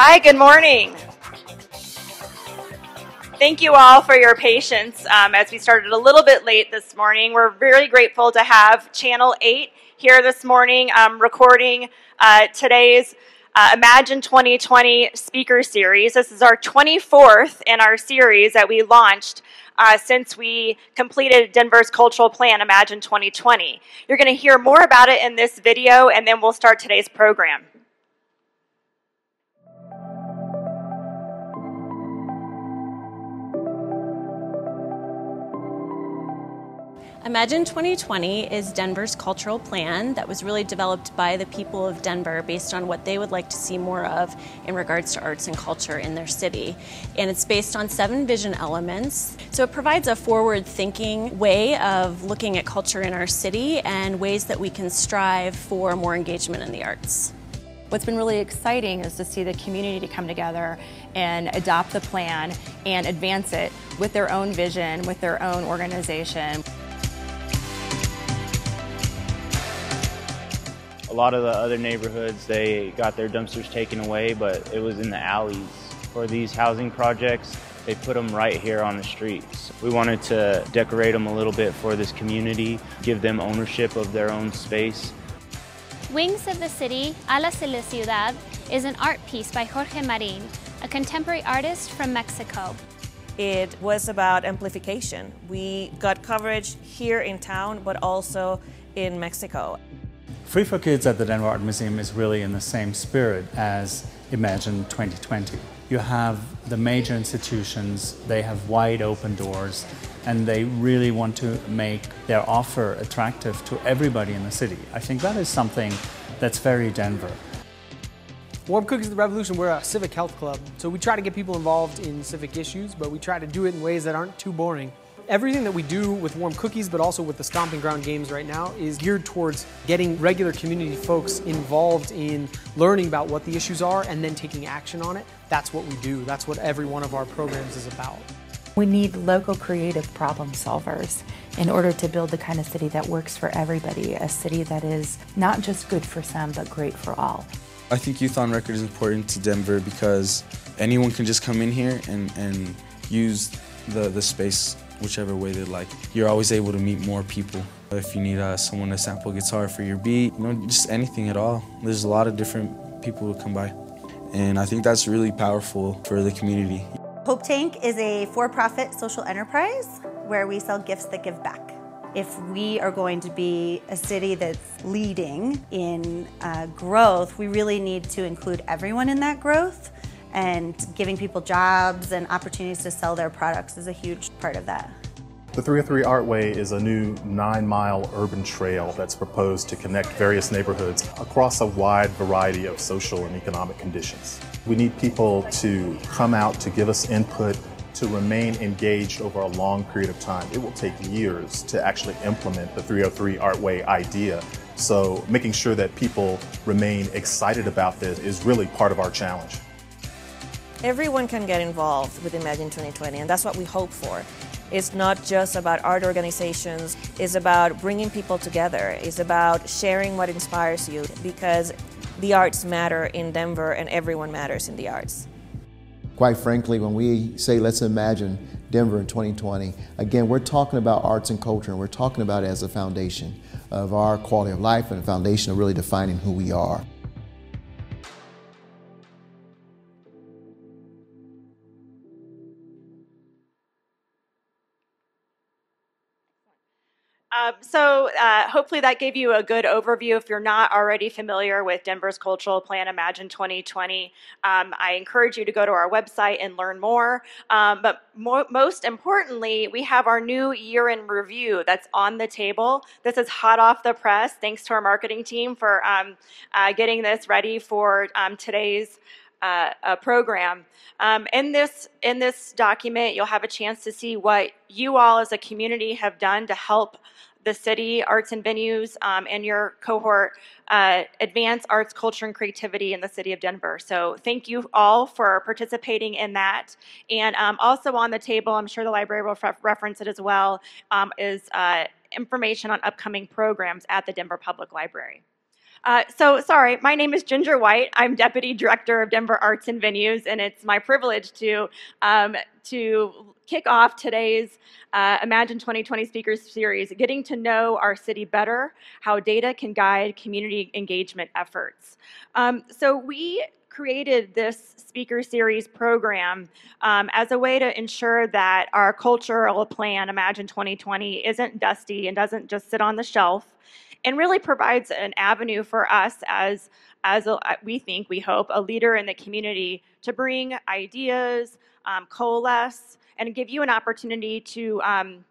Hi, good morning. Thank you all for your patience um, as we started a little bit late this morning. We're very grateful to have Channel 8 here this morning um, recording uh, today's uh, Imagine 2020 speaker series. This is our 24th in our series that we launched uh, since we completed Denver's cultural plan, Imagine 2020. You're going to hear more about it in this video, and then we'll start today's program. Imagine 2020 is Denver's cultural plan that was really developed by the people of Denver based on what they would like to see more of in regards to arts and culture in their city. And it's based on seven vision elements. So it provides a forward thinking way of looking at culture in our city and ways that we can strive for more engagement in the arts. What's been really exciting is to see the community come together and adopt the plan and advance it with their own vision, with their own organization. A lot of the other neighborhoods, they got their dumpsters taken away, but it was in the alleys. For these housing projects, they put them right here on the streets. We wanted to decorate them a little bit for this community, give them ownership of their own space. Wings of the City, Alas de la Ciudad, is an art piece by Jorge Marin, a contemporary artist from Mexico. It was about amplification. We got coverage here in town, but also in Mexico. Free for Kids at the Denver Art Museum is really in the same spirit as Imagine 2020. You have the major institutions, they have wide open doors, and they really want to make their offer attractive to everybody in the city. I think that is something that's very Denver. Warm Cookies of the Revolution, we're a civic health club, so we try to get people involved in civic issues, but we try to do it in ways that aren't too boring. Everything that we do with Warm Cookies, but also with the Stomping Ground games right now, is geared towards getting regular community folks involved in learning about what the issues are and then taking action on it. That's what we do. That's what every one of our programs is about. We need local creative problem solvers in order to build the kind of city that works for everybody, a city that is not just good for some, but great for all. I think Youth on Record is important to Denver because anyone can just come in here and, and use the, the space whichever way they like. You're always able to meet more people. If you need uh, someone to sample guitar for your beat, you know, just anything at all. There's a lot of different people who come by. And I think that's really powerful for the community. Hope Tank is a for-profit social enterprise where we sell gifts that give back. If we are going to be a city that's leading in uh, growth, we really need to include everyone in that growth and giving people jobs and opportunities to sell their products is a huge part of that. The 303 Artway is a new nine mile urban trail that's proposed to connect various neighborhoods across a wide variety of social and economic conditions. We need people to come out to give us input, to remain engaged over a long period of time. It will take years to actually implement the 303 Artway idea. So making sure that people remain excited about this is really part of our challenge. Everyone can get involved with Imagine 2020, and that's what we hope for. It's not just about art organizations, it's about bringing people together, it's about sharing what inspires you because the arts matter in Denver and everyone matters in the arts. Quite frankly, when we say let's imagine Denver in 2020, again, we're talking about arts and culture and we're talking about it as a foundation of our quality of life and a foundation of really defining who we are. Um, so uh, hopefully that gave you a good overview. If you're not already familiar with Denver's cultural plan, Imagine 2020, um, I encourage you to go to our website and learn more. Um, but mo most importantly, we have our new year in review that's on the table. This is hot off the press. Thanks to our marketing team for um, uh, getting this ready for um, today's uh, a program. Um, in this in this document, you'll have a chance to see what you all as a community have done to help the city arts and venues um, and your cohort uh, advance arts, culture, and creativity in the city of Denver. So thank you all for participating in that. And um, also on the table, I'm sure the library will re- reference it as well, um, is uh, information on upcoming programs at the Denver Public Library. Uh, so, sorry, my name is Ginger White. I'm Deputy Director of Denver Arts and Venues, and it's my privilege to, um, to kick off today's uh, Imagine 2020 Speakers Series, getting to know our city better, how data can guide community engagement efforts. Um, so, we created this speaker series program um, as a way to ensure that our cultural plan, Imagine 2020, isn't dusty and doesn't just sit on the shelf and really provides an avenue for us as as a, we think we hope a leader in the community to bring ideas um, coalesce and give you an opportunity to um,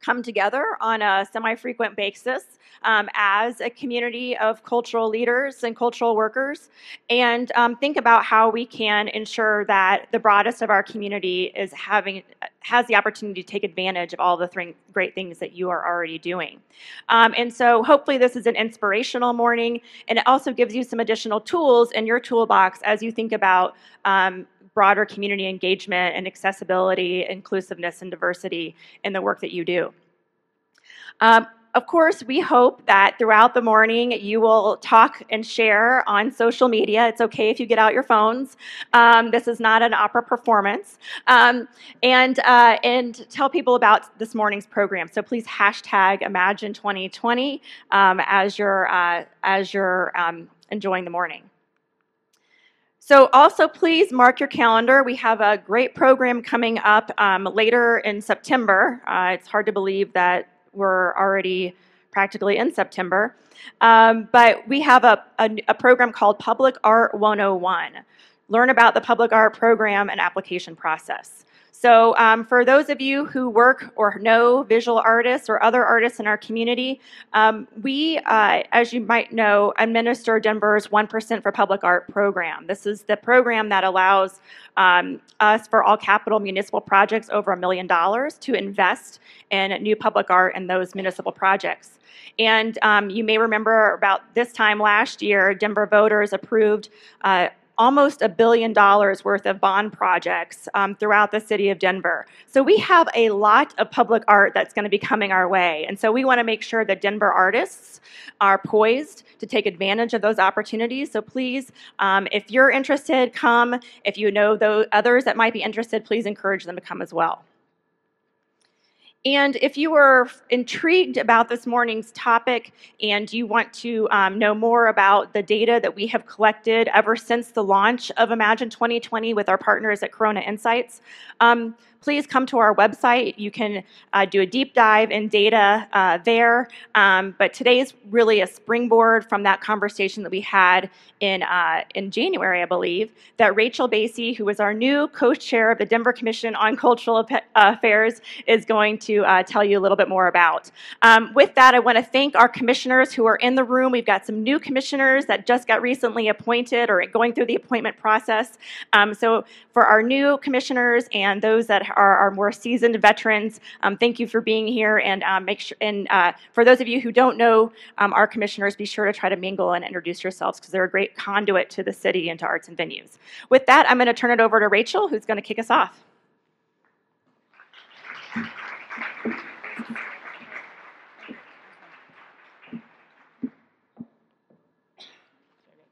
come together on a semi-frequent basis um, as a community of cultural leaders and cultural workers and um, think about how we can ensure that the broadest of our community is having has the opportunity to take advantage of all the th- great things that you are already doing. Um, and so hopefully this is an inspirational morning and it also gives you some additional tools in your toolbox as you think about um, broader community engagement and accessibility, inclusiveness, and diversity in the work that you do. Um, of course, we hope that throughout the morning you will talk and share on social media. It's okay if you get out your phones. Um, this is not an opera performance. Um, and, uh, and tell people about this morning's program. So please hashtag Imagine 2020 um, as you're, uh, as you're um, enjoying the morning. So, also please mark your calendar. We have a great program coming up um, later in September. Uh, it's hard to believe that we're already practically in September. Um, but we have a, a, a program called Public Art 101. Learn about the public art program and application process. So, um, for those of you who work or know visual artists or other artists in our community, um, we, uh, as you might know, administer Denver's 1% for Public Art program. This is the program that allows um, us, for all capital municipal projects over a million dollars, to invest in new public art in those municipal projects. And um, you may remember about this time last year, Denver voters approved. Uh, almost a billion dollars worth of bond projects um, throughout the city of Denver. So we have a lot of public art that's going to be coming our way. And so we want to make sure that Denver artists are poised to take advantage of those opportunities. So please, um, if you're interested, come. If you know those others that might be interested, please encourage them to come as well. And if you were intrigued about this morning's topic and you want to um, know more about the data that we have collected ever since the launch of Imagine 2020 with our partners at Corona Insights, um, please come to our website. You can uh, do a deep dive in data uh, there. Um, but today is really a springboard from that conversation that we had in, uh, in January, I believe, that Rachel Basie, who is our new co-chair of the Denver Commission on Cultural Affairs, is going to uh, tell you a little bit more about. Um, with that, I want to thank our commissioners who are in the room. We've got some new commissioners that just got recently appointed or going through the appointment process. Um, so for our new commissioners and those that are our more seasoned veterans. Um, thank you for being here, and um, make sure. And uh, for those of you who don't know um, our commissioners, be sure to try to mingle and introduce yourselves because they're a great conduit to the city and to arts and venues. With that, I'm going to turn it over to Rachel, who's going to kick us off.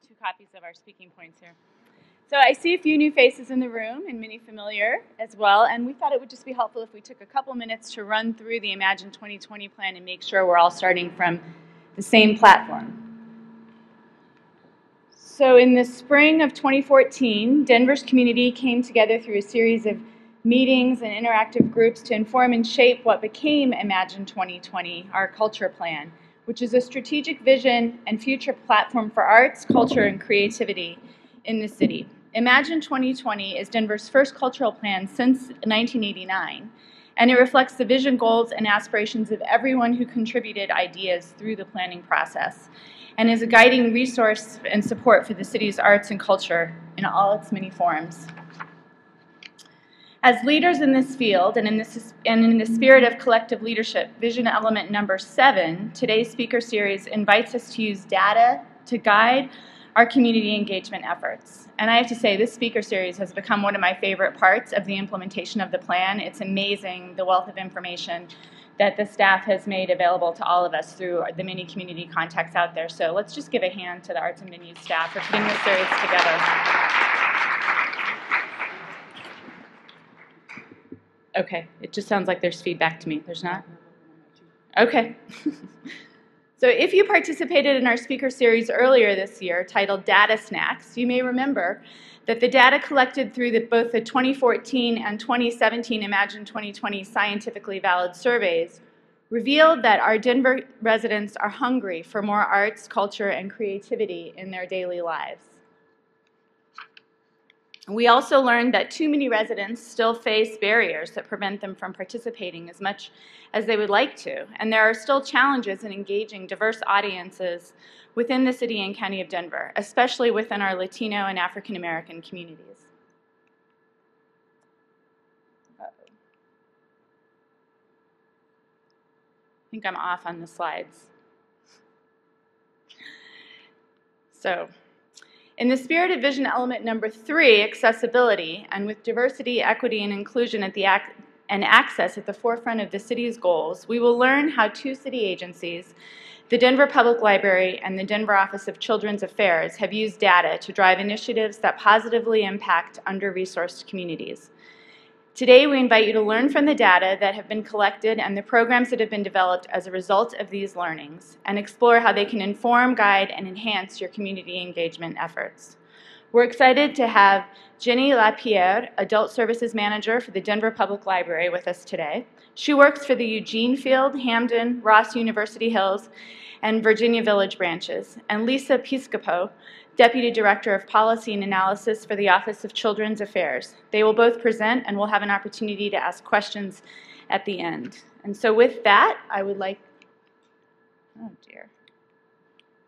Two copies of our speaking points here. So I see a few new faces in the room and many familiar as well, and we thought it would just be helpful if we took a couple minutes to run through the Imagine 2020 plan and make sure we're all starting from the same platform. So in the spring of 2014, Denver's community came together through a series of meetings and interactive groups to inform and shape what became Imagine 2020, our culture plan, which is a strategic vision and future platform for arts, culture, and creativity in the city. Imagine 2020 is Denver's first cultural plan since 1989, and it reflects the vision, goals, and aspirations of everyone who contributed ideas through the planning process, and is a guiding resource and support for the city's arts and culture in all its many forms. As leaders in this field and in, this, and in the spirit of collective leadership, vision element number seven, today's speaker series invites us to use data to guide our community engagement efforts. And I have to say, this speaker series has become one of my favorite parts of the implementation of the plan. It's amazing the wealth of information that the staff has made available to all of us through the many community contacts out there. So let's just give a hand to the Arts and Venues staff for putting this series together. Okay, it just sounds like there's feedback to me. There's not? Okay. so if you participated in our speaker series earlier this year titled Data Snacks, you may remember that the data collected through the, both the 2014 and 2017 Imagine 2020 scientifically valid surveys revealed that our Denver residents are hungry for more arts, culture, and creativity in their daily lives. We also learned that too many residents still face barriers that prevent them from participating as much as they would like to, and there are still challenges in engaging diverse audiences within the city and county of Denver, especially within our Latino and African American communities. I think I'm off on the slides. So, in the spirit of vision element number three, accessibility, and with diversity, equity, and inclusion at the ac and access at the forefront of the city's goals, we will learn how two city agencies the Denver Public Library and the Denver Office of Children's Affairs have used data to drive initiatives that positively impact under-resourced communities. Today, we invite you to learn from the data that have been collected and the programs that have been developed as a result of these learnings and explore how they can inform, guide, and enhance your community engagement efforts. We're excited to have Jenny Lapierre, Adult Services Manager for the Denver Public Library, with us today. She works for the Eugene Field, Hampden, Ross University Hills, and Virginia Village branches, and Lisa Piscopo, Deputy Director of Policy and Analysis for the Office of Children's Affairs. They will both present and we'll have an opportunity to ask questions at the end. And so with that, I would like, oh dear,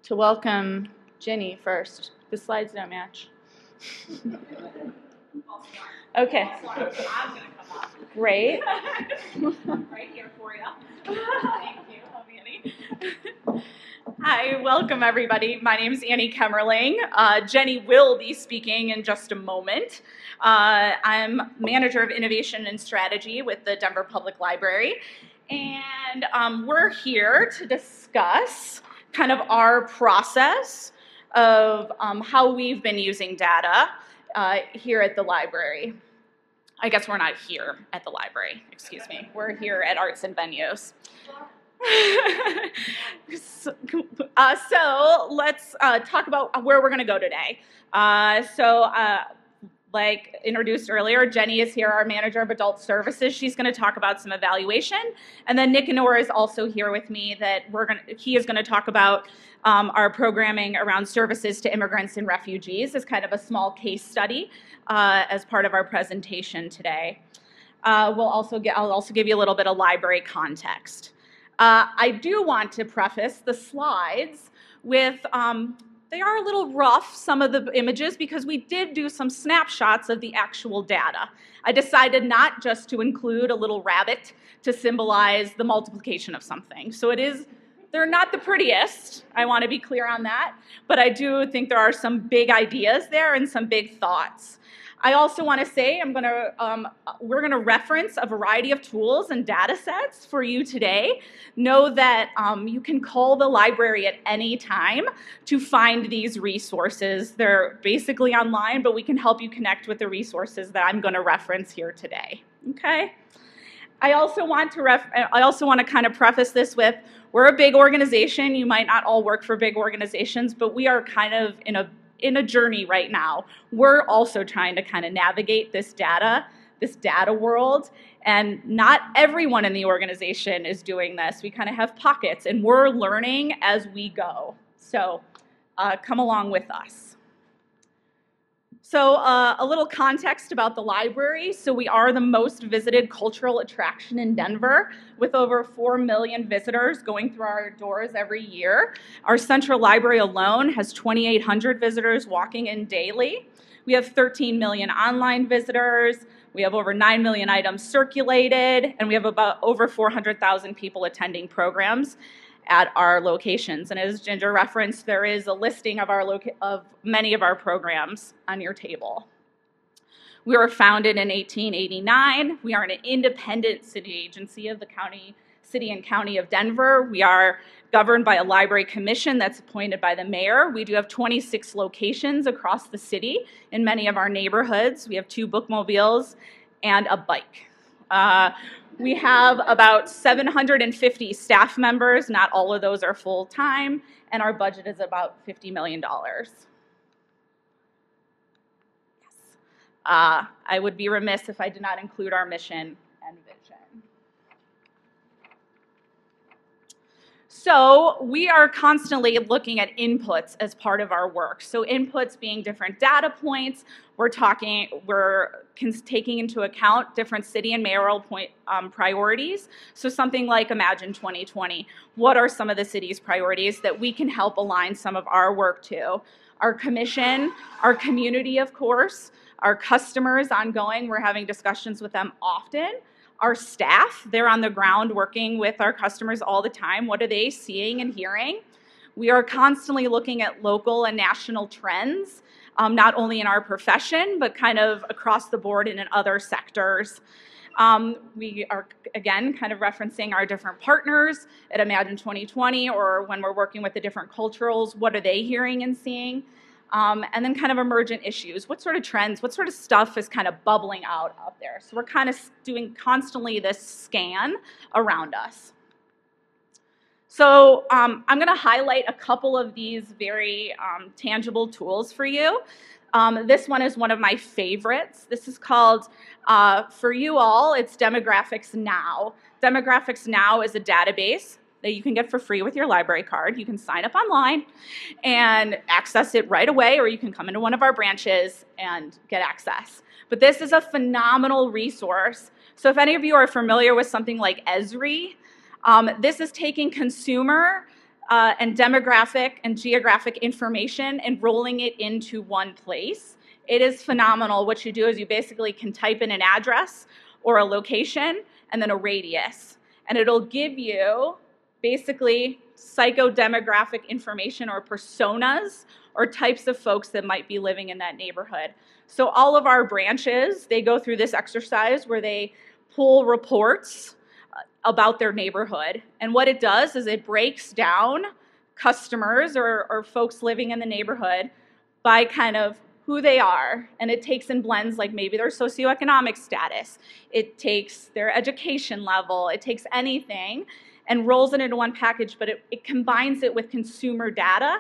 to welcome Jenny first. The slides don't match. okay. Great. right here for you. Thank you. Hi, welcome everybody. My name is Annie Kemmerling. Uh, Jenny will be speaking in just a moment. Uh, I'm Manager of Innovation and Strategy with the Denver Public Library. And um, we're here to discuss kind of our process of um, how we've been using data uh, here at the library. I guess we're not here at the library, excuse me. We're here at Arts and Venues. So, uh, so, let's uh, talk about where we're going to go today. Uh, so, uh, like introduced earlier, Jenny is here, our manager of adult services. She's going to talk about some evaluation, and then Nick Anor is also here with me. That we're going he is going to talk about um, our programming around services to immigrants and refugees as kind of a small case study uh, as part of our presentation today. Uh, we'll also get, I'll also give you a little bit of library context. Uh, I do want to preface the slides with um, they are a little rough, some of the images, because we did do some snapshots of the actual data. I decided not just to include a little rabbit to symbolize the multiplication of something. So it is they're not the prettiest, I want to be clear on that, but I do think there are some big ideas there and some big thoughts. I also want to say I'm to um, we're going to reference a variety of tools and data sets for you today. Know that um, you can call the library at any time to find these resources. They're basically online, but we can help you connect with the resources that I'm going to reference here today. Okay. I also want to ref- I also want to kind of preface this with we're a big organization. You might not all work for big organizations, but we are kind of in a in a journey right now. We're also trying to kind of navigate this data, this data world, and not everyone in the organization is doing this. We kind of have pockets, and we're learning as we go. So uh, come along with us. So uh, a little context about the library. So we are the most visited cultural attraction in Denver with over 4 million visitors going through our doors every year. Our central library alone has 2,800 visitors walking in daily. We have 13 million online visitors. We have over 9 million items circulated, and we have about over 400,000 people attending programs at our locations. And as Ginger referenced, there is a listing of, our loca- of many of our programs on your table. We were founded in 1889. We are an independent city agency of the county, city and county of Denver. We are governed by a library commission that's appointed by the mayor. We do have 26 locations across the city in many of our neighborhoods. We have two bookmobiles and a bike. Uh, we have about 750 staff members. Not all of those are full time, and our budget is about $50 million. Uh, I would be remiss if I did not include our mission and vision. So we are constantly looking at inputs as part of our work. So inputs being different data points. We're talking, we're taking into account different city and mayoral point um, priorities. So something like Imagine 2020. What are some of the city's priorities that we can help align some of our work to? Our commission, our community, of course our customers ongoing, we're having discussions with them often. Our staff, they're on the ground working with our customers all the time. What are they seeing and hearing? We are constantly looking at local and national trends, um, not only in our profession, but kind of across the board and in other sectors. Um, we are, again, kind of referencing our different partners at Imagine 2020 or when we're working with the different culturals, what are they hearing and seeing? Um, and then kind of emergent issues. What sort of trends, what sort of stuff is kind of bubbling out out there? So we're kind of doing constantly this scan around us. So um, I'm going to highlight a couple of these very um, tangible tools for you. Um, this one is one of my favorites. This is called, uh, for you all, it's Demographics Now. Demographics Now is a database that you can get for free with your library card. You can sign up online and access it right away, or you can come into one of our branches and get access. But this is a phenomenal resource. So if any of you are familiar with something like Esri, um, this is taking consumer uh, and demographic and geographic information and rolling it into one place. It is phenomenal. What you do is you basically can type in an address or a location and then a radius. And it'll give you basically psychodemographic information or personas or types of folks that might be living in that neighborhood. So all of our branches, they go through this exercise where they pull reports uh, about their neighborhood. And what it does is it breaks down customers or, or folks living in the neighborhood by kind of who they are. And it takes and blends like maybe their socioeconomic status, it takes their education level, it takes anything and rolls it into one package, but it, it combines it with consumer data,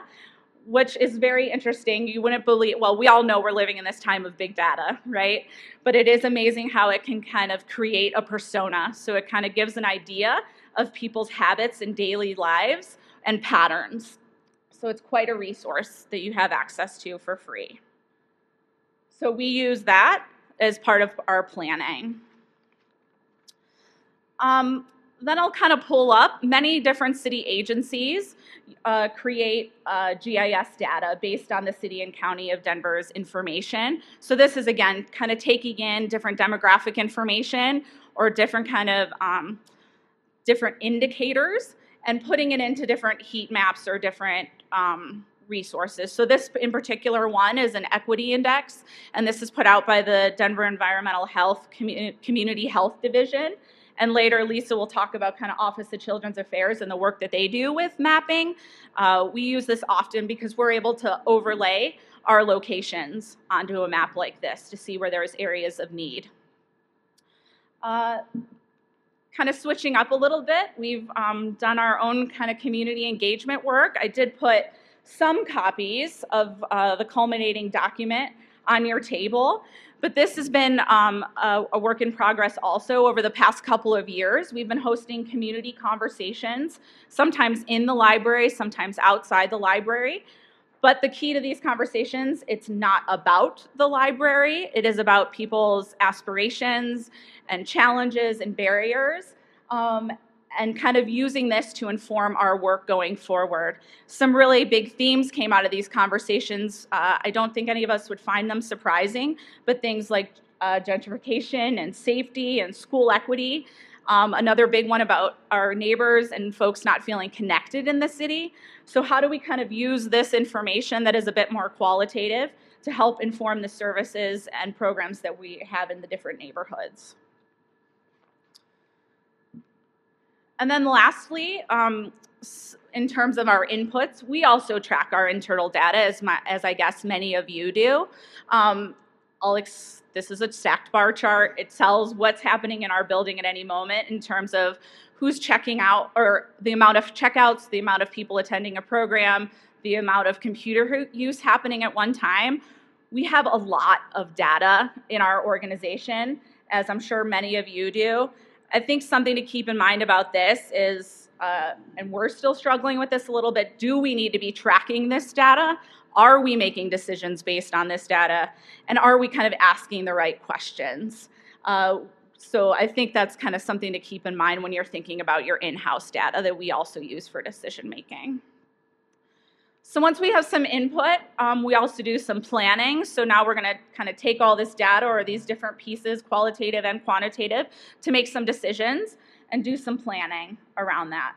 which is very interesting. You wouldn't believe, well, we all know we're living in this time of big data, right? But it is amazing how it can kind of create a persona. So it kind of gives an idea of people's habits and daily lives and patterns. So it's quite a resource that you have access to for free. So we use that as part of our planning. Um, then I'll kind of pull up many different city agencies uh, create uh, GIS data based on the city and county of Denver's information. So this is again kind of taking in different demographic information or different kind of um, different indicators and putting it into different heat maps or different um, resources. So this in particular one is an equity index, and this is put out by the Denver Environmental Health Community Health Division. And later, Lisa will talk about kind of Office of Children's Affairs and the work that they do with mapping. Uh, we use this often because we're able to overlay our locations onto a map like this to see where there's areas of need. Uh, kind of switching up a little bit, we've um, done our own kind of community engagement work. I did put some copies of uh, the culminating document on your table. But this has been um, a, a, work in progress also over the past couple of years. We've been hosting community conversations, sometimes in the library, sometimes outside the library. But the key to these conversations, it's not about the library. It is about people's aspirations and challenges and barriers. Um, and kind of using this to inform our work going forward. Some really big themes came out of these conversations. Uh, I don't think any of us would find them surprising, but things like uh, gentrification and safety and school equity. Um, another big one about our neighbors and folks not feeling connected in the city. So, how do we kind of use this information that is a bit more qualitative to help inform the services and programs that we have in the different neighborhoods? And then lastly, um, in terms of our inputs, we also track our internal data as, my, as I guess many of you do. Um, this is a stacked bar chart. It tells what's happening in our building at any moment in terms of who's checking out or the amount of checkouts, the amount of people attending a program, the amount of computer use happening at one time. We have a lot of data in our organization, as I'm sure many of you do. I think something to keep in mind about this is, uh, and we're still struggling with this a little bit, do we need to be tracking this data? Are we making decisions based on this data? And are we kind of asking the right questions? Uh, so I think that's kind of something to keep in mind when you're thinking about your in-house data that we also use for decision making. So once we have some input, um, we also do some planning. So now we're going to kind of take all this data or these different pieces, qualitative and quantitative, to make some decisions and do some planning around that.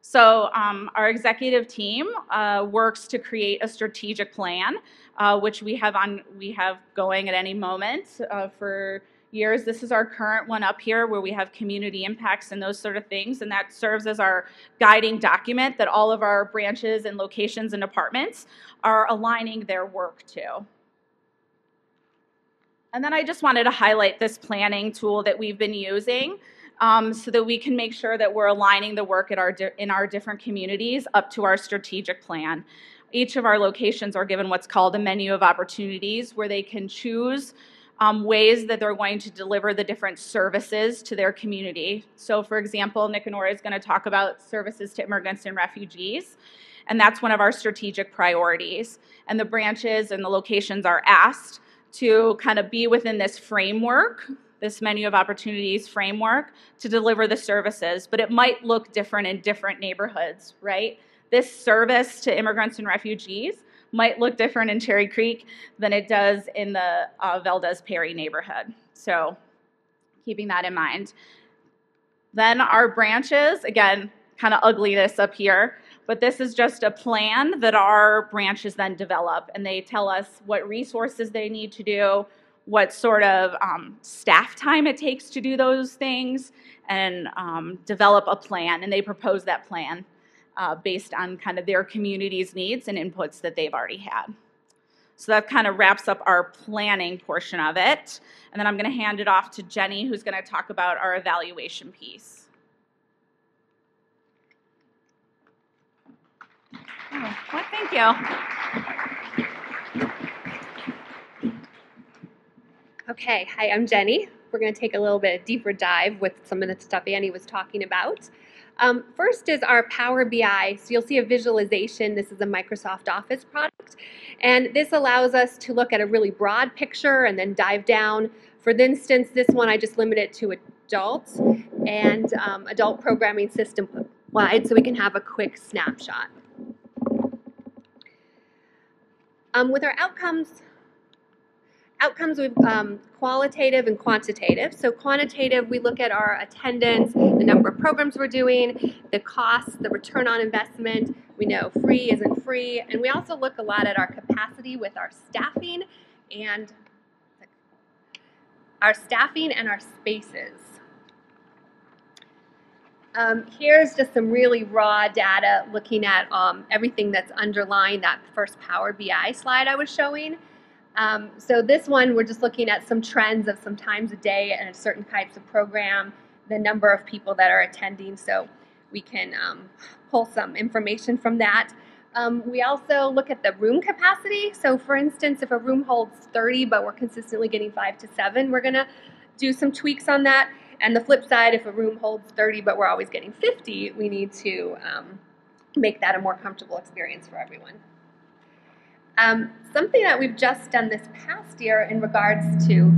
So um, our executive team uh, works to create a strategic plan, uh, which we have on we have going at any moment uh, for years. This is our current one up here where we have community impacts and those sort of things, and that serves as our guiding document that all of our branches and locations and departments are aligning their work to. And then I just wanted to highlight this planning tool that we've been using um, so that we can make sure that we're aligning the work our in our different communities up to our strategic plan. Each of our locations are given what's called a menu of opportunities where they can choose um, ways that they're going to deliver the different services to their community. So, for example, Nicanora is going to talk about services to immigrants and refugees, and that's one of our strategic priorities. And the branches and the locations are asked to kind of be within this framework, this menu of opportunities framework, to deliver the services, but it might look different in different neighborhoods, right? This service to immigrants and refugees might look different in Cherry Creek than it does in the uh, Valdez Perry neighborhood. So, keeping that in mind. Then our branches, again, kind of ugliness up here, but this is just a plan that our branches then develop, and they tell us what resources they need to do, what sort of um, staff time it takes to do those things, and um, develop a plan, and they propose that plan uh, based on kind of their community's needs and inputs that they've already had. So that kind of wraps up our planning portion of it. And then I'm going to hand it off to Jenny, who's going to talk about our evaluation piece. Oh, well, thank you. Okay, hi, I'm Jenny. We're going to take a little bit deeper dive with some of the stuff Annie was talking about. Um, first is our Power BI. So you'll see a visualization. This is a Microsoft Office product. And this allows us to look at a really broad picture and then dive down. For instance, this one I just limited to adults and um, adult programming system wide so we can have a quick snapshot. Um, with our outcomes, outcomes with um, qualitative and quantitative. So quantitative, we look at our attendance, the number of programs we're doing, the cost, the return on investment. We know free isn't free. And we also look a lot at our capacity with our staffing and our staffing and our spaces. Um, here's just some really raw data looking at um, everything that's underlying that first Power BI slide I was showing. Um, so this one, we're just looking at some trends of some times a day and certain types of program, the number of people that are attending, so we can um, pull some information from that. Um, we also look at the room capacity. So for instance, if a room holds 30, but we're consistently getting five to seven, we're gonna do some tweaks on that. And the flip side, if a room holds 30, but we're always getting 50, we need to um, make that a more comfortable experience for everyone. Um, something that we've just done this past year in regards to.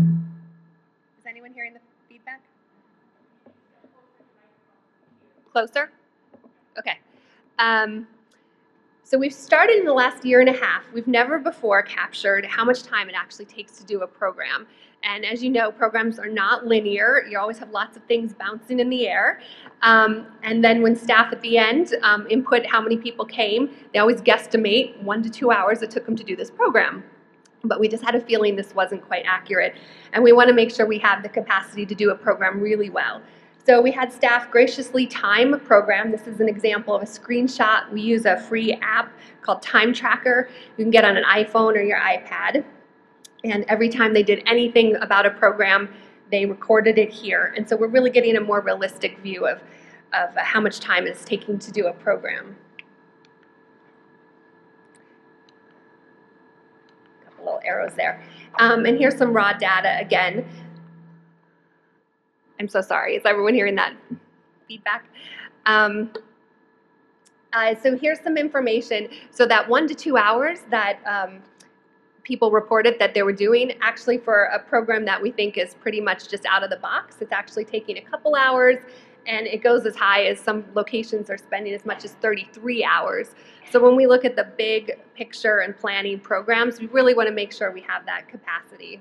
Is anyone hearing the feedback? Closer? Okay. Um, So we've started in the last year and a half. We've never before captured how much time it actually takes to do a program. And as you know, programs are not linear. You always have lots of things bouncing in the air. Um, and then when staff at the end um, input how many people came, they always guesstimate one to two hours it took them to do this program. But we just had a feeling this wasn't quite accurate. And we want to make sure we have the capacity to do a program really well. So we had staff graciously time a program. This is an example of a screenshot. We use a free app called Time Tracker. You can get on an iPhone or your iPad. And every time they did anything about a program, they recorded it here. And so we're really getting a more realistic view of, of how much time it's taking to do a program. A couple little arrows there. Um, and here's some raw data again. I'm so sorry. Is everyone hearing that feedback? Um, uh, so here's some information. So that one to two hours that um, people reported that they were doing, actually for a program that we think is pretty much just out of the box, it's actually taking a couple hours and it goes as high as some locations are spending as much as 33 hours. So when we look at the big picture and planning programs, we really want to make sure we have that capacity.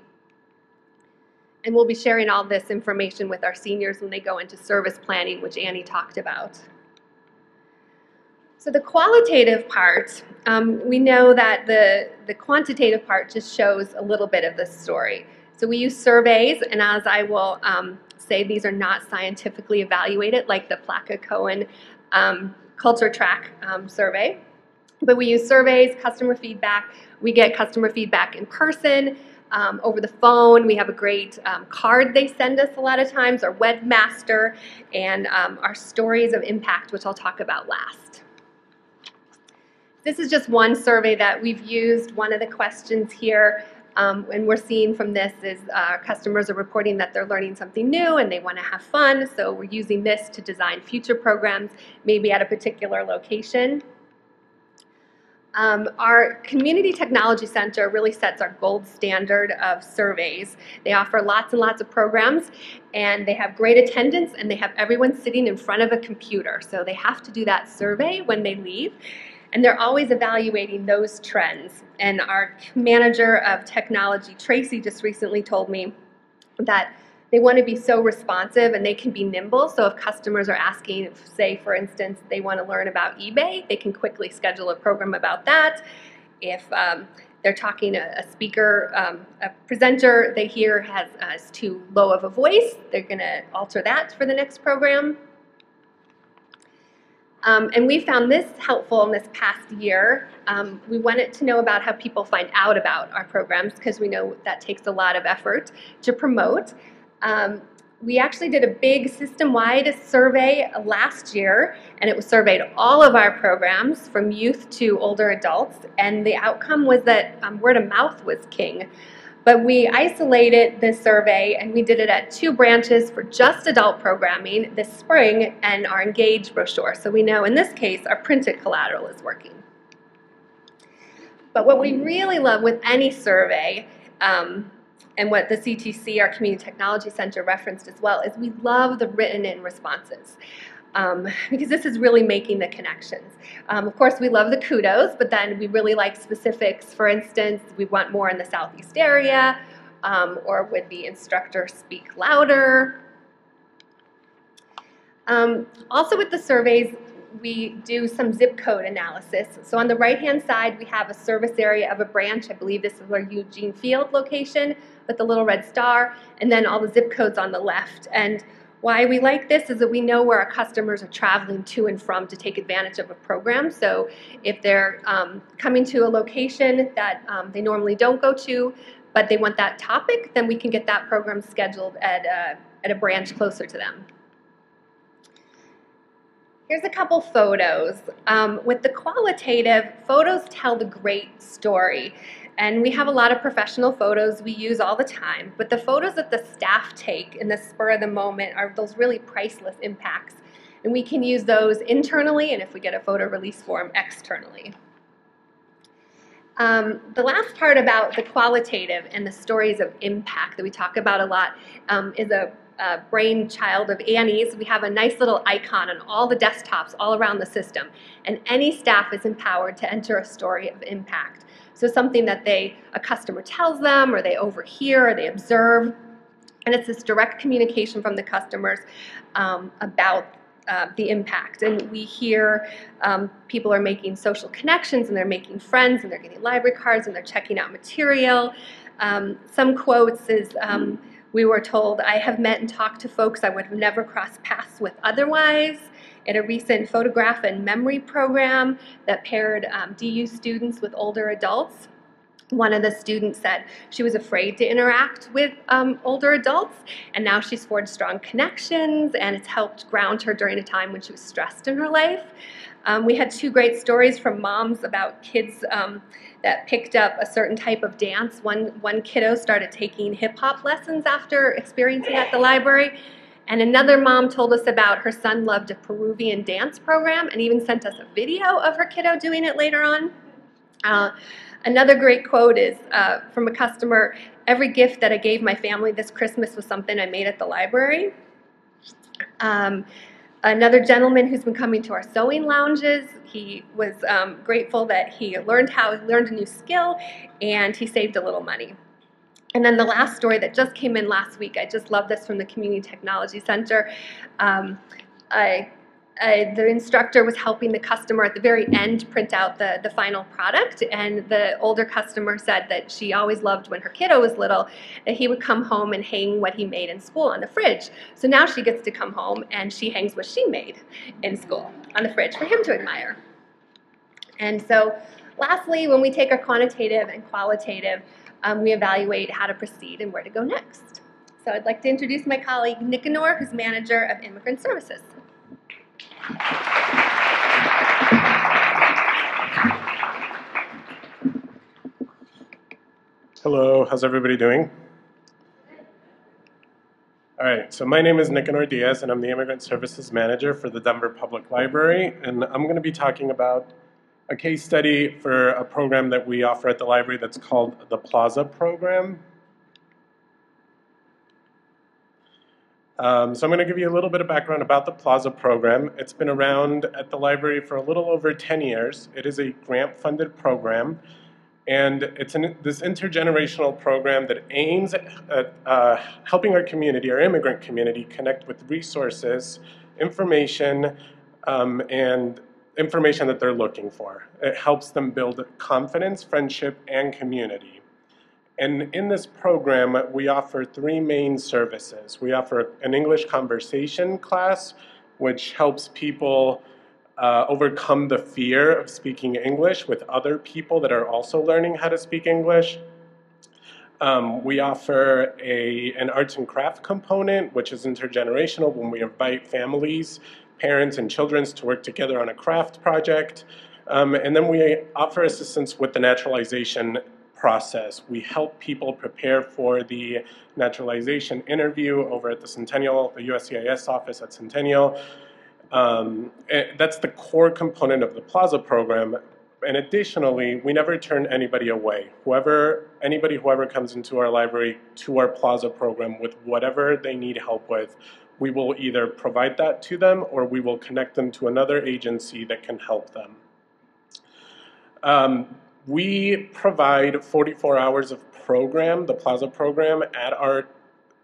And we'll be sharing all this information with our seniors when they go into service planning, which Annie talked about. So the qualitative part, um, we know that the, the quantitative part just shows a little bit of the story. So we use surveys, and as I will um, say, these are not scientifically evaluated like the Plaka-Cohen um, culture track um, survey. But we use surveys, customer feedback. We get customer feedback in person um, over the phone. We have a great um, card they send us a lot of times, our webmaster, and um, our stories of impact, which I'll talk about last. This is just one survey that we've used. One of the questions here, um, and we're seeing from this is uh, customers are reporting that they're learning something new and they want to have fun. So we're using this to design future programs, maybe at a particular location. Um, our Community Technology Center really sets our gold standard of surveys. They offer lots and lots of programs, and they have great attendance, and they have everyone sitting in front of a computer. So they have to do that survey when they leave, and they're always evaluating those trends. And our manager of technology, Tracy, just recently told me that they want to be so responsive and they can be nimble. So if customers are asking, say for instance, they want to learn about eBay, they can quickly schedule a program about that. If um, they're talking a, a speaker, um, a presenter they hear has uh, is too low of a voice, they're going to alter that for the next program. Um, and we found this helpful in this past year. Um, we wanted to know about how people find out about our programs because we know that takes a lot of effort to promote. Um, we actually did a big system-wide survey last year, and it was surveyed all of our programs from youth to older adults, and the outcome was that um, word of mouth was king. But we isolated this survey and we did it at two branches for just adult programming this spring and our engaged brochure. So we know in this case our printed collateral is working. But what we really love with any survey um, and what the CTC, our Community Technology Center, referenced as well, is we love the written in responses. Um, because this is really making the connections. Um, of course, we love the kudos, but then we really like specifics. For instance, we want more in the southeast area, um, or would the instructor speak louder? Um, also with the surveys, we do some zip code analysis. So on the right-hand side, we have a service area of a branch. I believe this is our Eugene Field location with the little red star, and then all the zip codes on the left. And why we like this is that we know where our customers are traveling to and from to take advantage of a program. So if they're um, coming to a location that um, they normally don't go to, but they want that topic, then we can get that program scheduled at a, at a branch closer to them. Here's a couple photos. Um, with the qualitative, photos tell the great story. And we have a lot of professional photos we use all the time, but the photos that the staff take in the spur of the moment are those really priceless impacts. And we can use those internally, and if we get a photo release form, externally. Um, the last part about the qualitative and the stories of impact that we talk about a lot um, is a uh, brainchild of Annie's, we have a nice little icon on all the desktops all around the system. And any staff is empowered to enter a story of impact. So something that they, a customer tells them, or they overhear, or they observe. And it's this direct communication from the customers um, about uh, the impact. And we hear um, people are making social connections and they're making friends and they're getting library cards and they're checking out material. Um, some quotes is um, we were told, I have met and talked to folks I would have never crossed paths with otherwise. In a recent photograph and memory program that paired um, DU students with older adults, one of the students said she was afraid to interact with um, older adults, and now she's forged strong connections, and it's helped ground her during a time when she was stressed in her life. Um, we had two great stories from moms about kids um, that picked up a certain type of dance. One, one kiddo started taking hip hop lessons after experiencing at the library. And another mom told us about her son loved a Peruvian dance program and even sent us a video of her kiddo doing it later on. Uh, Another great quote is uh, from a customer Every gift that I gave my family this Christmas was something I made at the library. Um, another gentleman who's been coming to our sewing lounges, he was um, grateful that he learned how, learned a new skill, and he saved a little money. And then the last story that just came in last week, I just love this from the Community Technology Center. Um, I uh, the instructor was helping the customer at the very end print out the, the final product and the older customer said that she always loved when her kiddo was little that he would come home and hang what he made in school on the fridge so now she gets to come home and she hangs what she made in school on the fridge for him to admire and so lastly when we take our quantitative and qualitative um, we evaluate how to proceed and where to go next so i'd like to introduce my colleague nicanor who's manager of immigrant services Hello, how's everybody doing? All right, so my name is Nicanor Diaz, and I'm the Immigrant Services Manager for the Denver Public Library, and I'm going to be talking about a case study for a program that we offer at the library that's called the Plaza Program. Um, so I'm going to give you a little bit of background about the Plaza program. It's been around at the library for a little over 10 years. It is a grant-funded program, and it's an, this intergenerational program that aims at uh, helping our community, our immigrant community, connect with resources, information, um, and information that they're looking for. It helps them build confidence, friendship, and community. And in this program, we offer three main services. We offer an English conversation class, which helps people uh, overcome the fear of speaking English with other people that are also learning how to speak English. Um, we offer a, an arts and craft component, which is intergenerational when we invite families, parents, and children to work together on a craft project. Um, and then we offer assistance with the naturalization process. We help people prepare for the naturalization interview over at the Centennial, the USCIS office at Centennial. Um, that's the core component of the Plaza program. And additionally, we never turn anybody away. Whoever, anybody, whoever comes into our library to our Plaza program with whatever they need help with, we will either provide that to them or we will connect them to another agency that can help them. Um, we provide 44 hours of program, the Plaza program, at our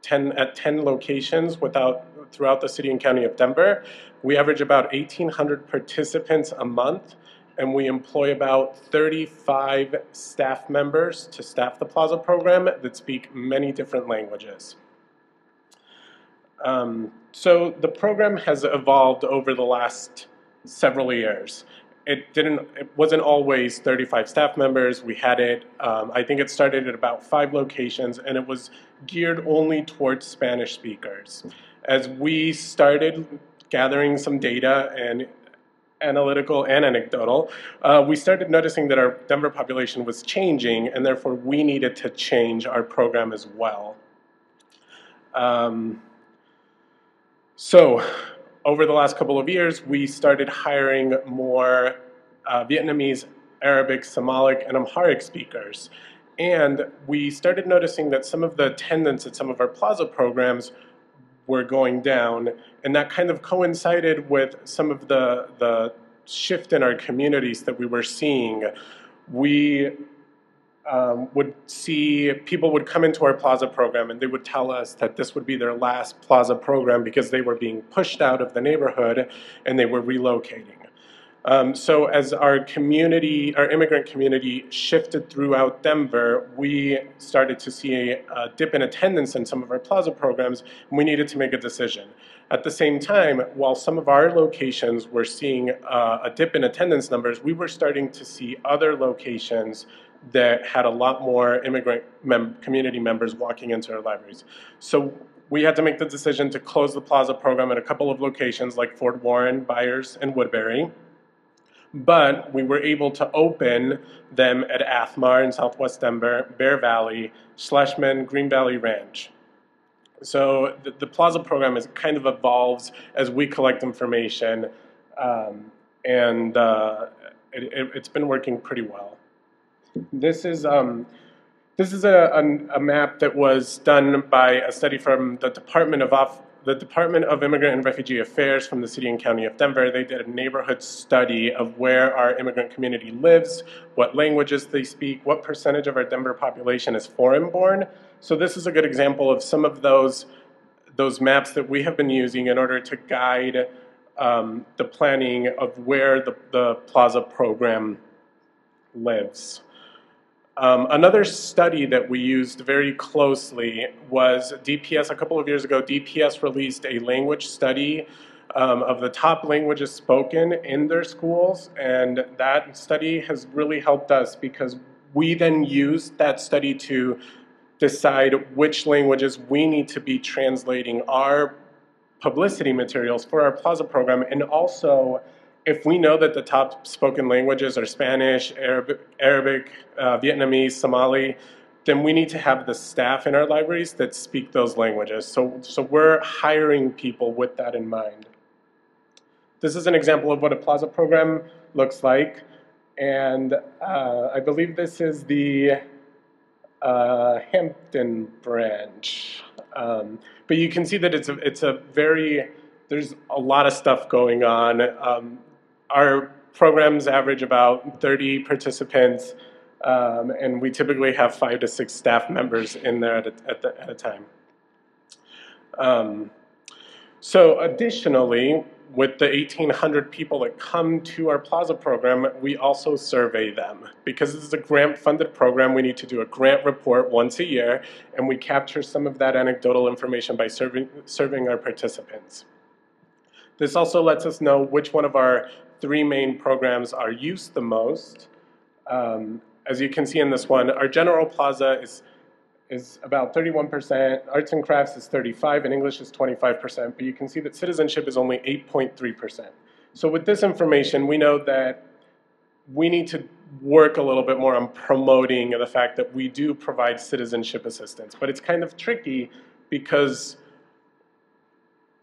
10 at 10 locations without throughout the city and county of Denver. We average about 1,800 participants a month, and we employ about 35 staff members to staff the Plaza program that speak many different languages. Um, so the program has evolved over the last several years. It didn't it wasn't always 35 staff members. We had it um, i think it started at about five locations and it was geared only towards spanish speakers. As we started gathering some data and analytical and anecdotal uh, we started noticing that our denver population was changing and therefore we needed to change our program as well. Um, so over the last couple of years, we started hiring more uh, Vietnamese, Arabic, Somalic, and Amharic speakers. And we started noticing that some of the attendance at some of our Plaza programs were going down, and that kind of coincided with some of the the shift in our communities that we were seeing. We um, would see people would come into our plaza program and they would tell us that this would be their last plaza program because they were being pushed out of the neighborhood and they were relocating. Um, so as our community, our immigrant community shifted throughout Denver, we started to see a, a dip in attendance in some of our plaza programs, and we needed to make a decision. At the same time, while some of our locations were seeing uh, a dip in attendance numbers, we were starting to see other locations that had a lot more immigrant mem- community members walking into our libraries. So we had to make the decision to close the Plaza program at a couple of locations like Ford-Warren, Byers, and Woodbury. But we were able to open them at Athmar in Southwest Denver, Bear Valley, Schlessman, Green Valley Ranch. So the, the Plaza program is kind of evolves as we collect information, um, and uh, it, it, it's been working pretty well. This is um, this is a, a, a, map that was done by a study from the Department of Off, the Department of Immigrant and Refugee Affairs from the City and County of Denver. They did a neighborhood study of where our immigrant community lives, what languages they speak, what percentage of our Denver population is foreign-born. So this is a good example of some of those those maps that we have been using in order to guide um, the planning of where the, the Plaza program lives. Um, another study that we used very closely was DPS. A couple of years ago, DPS released a language study um, of the top languages spoken in their schools, and that study has really helped us because we then used that study to decide which languages we need to be translating our publicity materials for our Plaza program, and also if we know that the top spoken languages are Spanish, Arabic, uh, Vietnamese, Somali, then we need to have the staff in our libraries that speak those languages. So, so we're hiring people with that in mind. This is an example of what a Plaza program looks like. And uh, I believe this is the uh, Hampden branch. Um, but you can see that it's a, it's a very, there's a lot of stuff going on. Um, our programs average about 30 participants, um, and we typically have five to six staff members in there at a, at the, at a time. Um, so additionally, with the 1,800 people that come to our Plaza program, we also survey them. Because this is a grant-funded program, we need to do a grant report once a year, and we capture some of that anecdotal information by serving, surveying our participants. This also lets us know which one of our three main programs are used the most. Um, as you can see in this one, our general plaza is is about 31%, arts and crafts is 35, and English is 25%, but you can see that citizenship is only 8.3%. So with this information, we know that we need to work a little bit more on promoting the fact that we do provide citizenship assistance. But it's kind of tricky because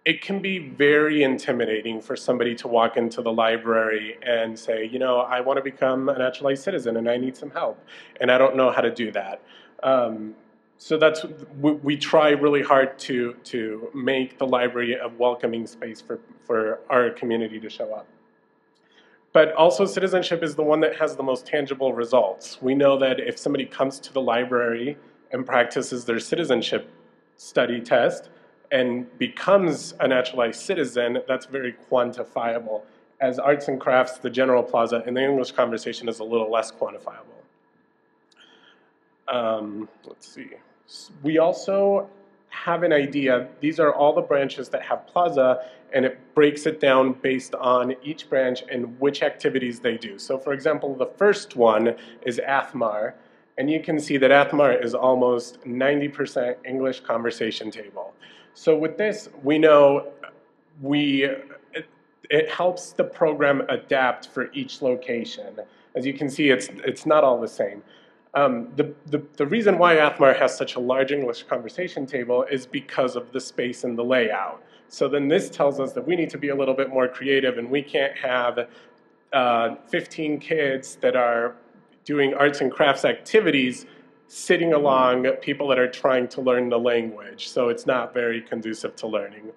it can be very intimidating for somebody to walk into the library and say, you know, I want to become a naturalized citizen and I need some help, and I don't know how to do that. Um, so that's we, we, try really hard to to make the library a welcoming space for for our community to show up. But also, citizenship is the one that has the most tangible results. We know that if somebody comes to the library and practices their citizenship study test, and becomes a naturalized citizen, that's very quantifiable. As arts and crafts, the general plaza, and the English conversation is a little less quantifiable. Um, let's see. We also have an idea. These are all the branches that have plaza, and it breaks it down based on each branch and which activities they do. So, for example, the first one is Athmar, and you can see that Athmar is almost 90% English conversation table. So with this, we know we it, it, helps the program adapt for each location. As you can see, it's it's not all the same. Um, the, the, the reason why Athmar has such a large English conversation table is because of the space and the layout. So then this tells us that we need to be a little bit more creative and we can't have uh, 15 kids that are doing arts and crafts activities sitting along people that are trying to learn the language. So it's not very conducive to learning.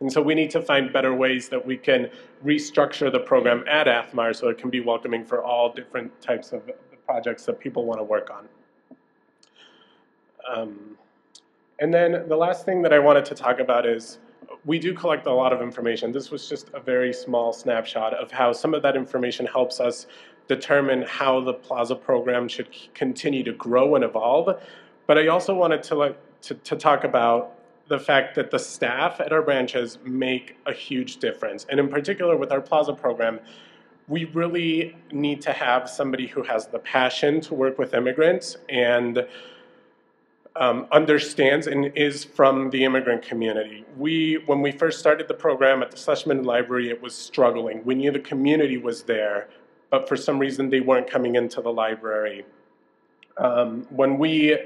And so we need to find better ways that we can restructure the program at Athmar so it can be welcoming for all different types of projects that people want to work on. Um, and then the last thing that I wanted to talk about is we do collect a lot of information. This was just a very small snapshot of how some of that information helps us determine how the Plaza program should continue to grow and evolve. But I also wanted to, like, to, to talk about the fact that the staff at our branches make a huge difference. And in particular with our Plaza program, we really need to have somebody who has the passion to work with immigrants and um, understands and is from the immigrant community. We, when we first started the program at the Schlessman Library, it was struggling. We knew the community was there, but for some reason they weren't coming into the library. Um, when we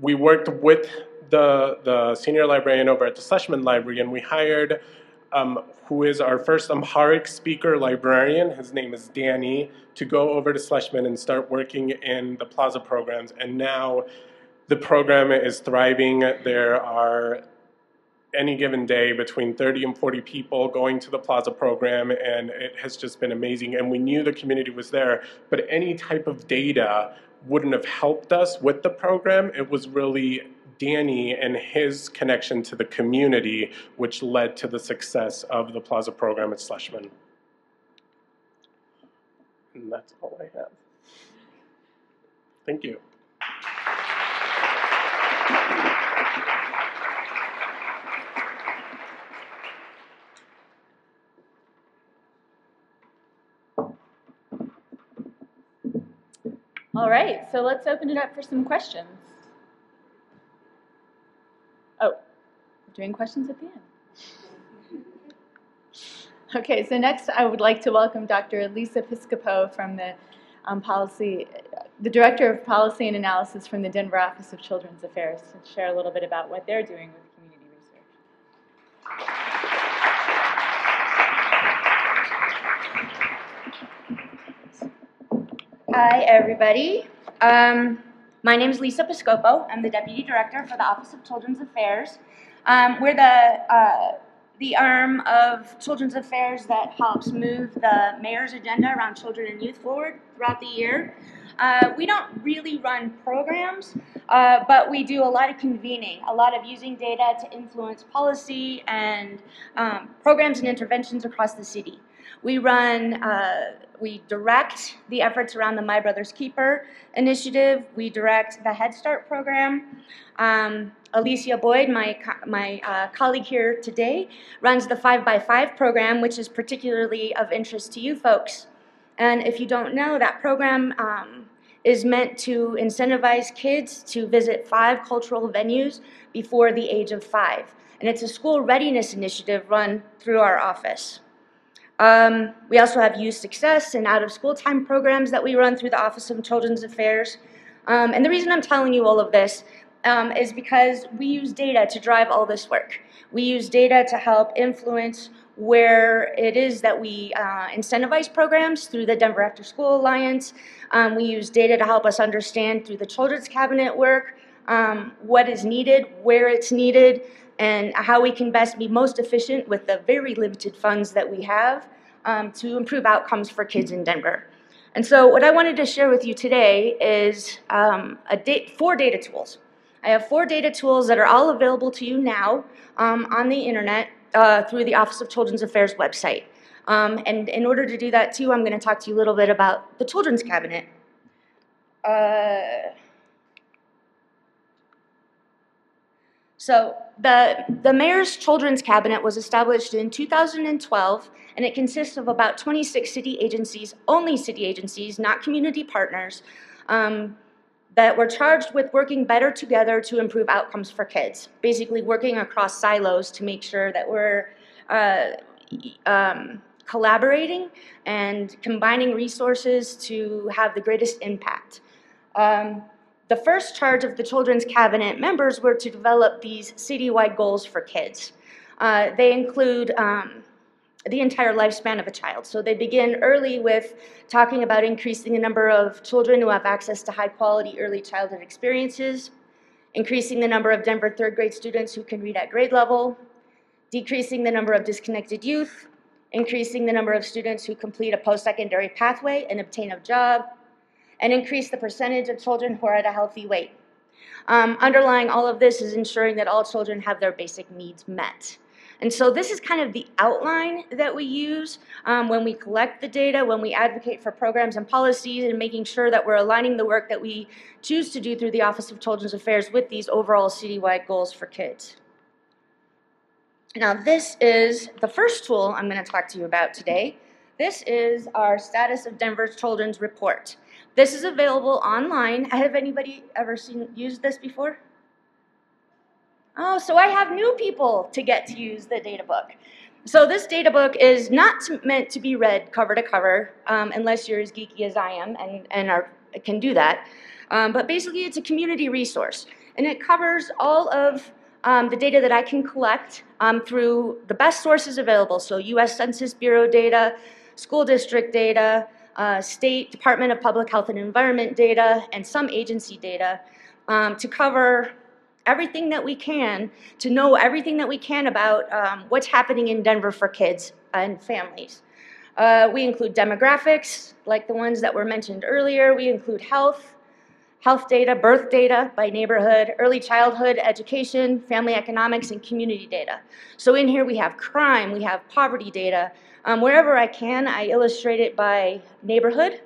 we worked with the the senior librarian over at the Schlessman Library, and we hired um, who is our first Amharic speaker librarian. His name is Danny to go over to Schlessman and start working in the Plaza programs. And now the program is thriving. There are any given day between 30 and 40 people going to the Plaza program, and it has just been amazing. And we knew the community was there, but any type of data wouldn't have helped us with the program. It was really Danny and his connection to the community which led to the success of the Plaza program at Schlessman. And that's all I have. Thank you. All right, so let's open it up for some questions. Oh, we're doing questions at the end. Okay, so next I would like to welcome Dr. Lisa Piscopo from the um, policy, the Director of Policy and Analysis from the Denver Office of Children's Affairs to share a little bit about what they're doing with community research. Hi, everybody. Um, my name is Lisa Piscopo. I'm the Deputy Director for the Office of Children's Affairs. Um, we're the, uh, the arm of Children's Affairs that helps move the mayor's agenda around children and youth forward throughout the year. Uh, we don't really run programs, uh, but we do a lot of convening, a lot of using data to influence policy and um, programs and interventions across the city. We run, uh, we direct the efforts around the My Brother's Keeper initiative. We direct the Head Start program. Um, Alicia Boyd, my, my uh, colleague here today, runs the 5x5 program, which is particularly of interest to you folks. And if you don't know, that program um, is meant to incentivize kids to visit five cultural venues before the age of five. And it's a school readiness initiative run through our office. Um, we also have youth success and out of school time programs that we run through the Office of Children's Affairs. Um, and the reason I'm telling you all of this um, is because we use data to drive all this work. We use data to help influence where it is that we uh, incentivize programs through the Denver After School Alliance. Um, we use data to help us understand through the Children's Cabinet work um, what is needed, where it's needed, and how we can best be most efficient with the very limited funds that we have um, to improve outcomes for kids in Denver. And so what I wanted to share with you today is um, a four data tools. I have four data tools that are all available to you now um, on the internet uh, through the Office of Children's Affairs website. Um, and in order to do that too, I'm going to talk to you a little bit about the Children's Cabinet. Uh, so the, the Mayor's Children's Cabinet was established in 2012, and it consists of about 26 city agencies, only city agencies, not community partners, um, that were charged with working better together to improve outcomes for kids. Basically, working across silos to make sure that we're uh, um, collaborating and combining resources to have the greatest impact. Um, the first charge of the Children's Cabinet members were to develop these citywide goals for kids. Uh, they include um, the entire lifespan of a child. So they begin early with talking about increasing the number of children who have access to high quality early childhood experiences, increasing the number of Denver third grade students who can read at grade level, decreasing the number of disconnected youth, increasing the number of students who complete a post-secondary pathway and obtain a job, and increase the percentage of children who are at a healthy weight. Um, underlying all of this is ensuring that all children have their basic needs met. And so this is kind of the outline that we use um, when we collect the data, when we advocate for programs and policies, and making sure that we're aligning the work that we choose to do through the Office of Children's Affairs with these overall citywide goals for kids. Now this is the first tool I'm going to talk to you about today. This is our Status of Denver's Children's Report. This is available online. Have anybody ever seen used this before? Oh, so I have new people to get to use the data book. So this data book is not meant to be read cover to cover, um, unless you're as geeky as I am and, and are, can do that. Um, but basically, it's a community resource, and it covers all of um, the data that I can collect um, through the best sources available. So U.S. Census Bureau data, school district data, uh, State Department of Public Health and Environment data, and some agency data um, to cover everything that we can, to know everything that we can about um, what's happening in Denver for kids and families. Uh, we include demographics, like the ones that were mentioned earlier. We include health, health data, birth data by neighborhood, early childhood education, family economics, and community data. So in here we have crime, we have poverty data. Um, wherever I can, I illustrate it by neighborhood.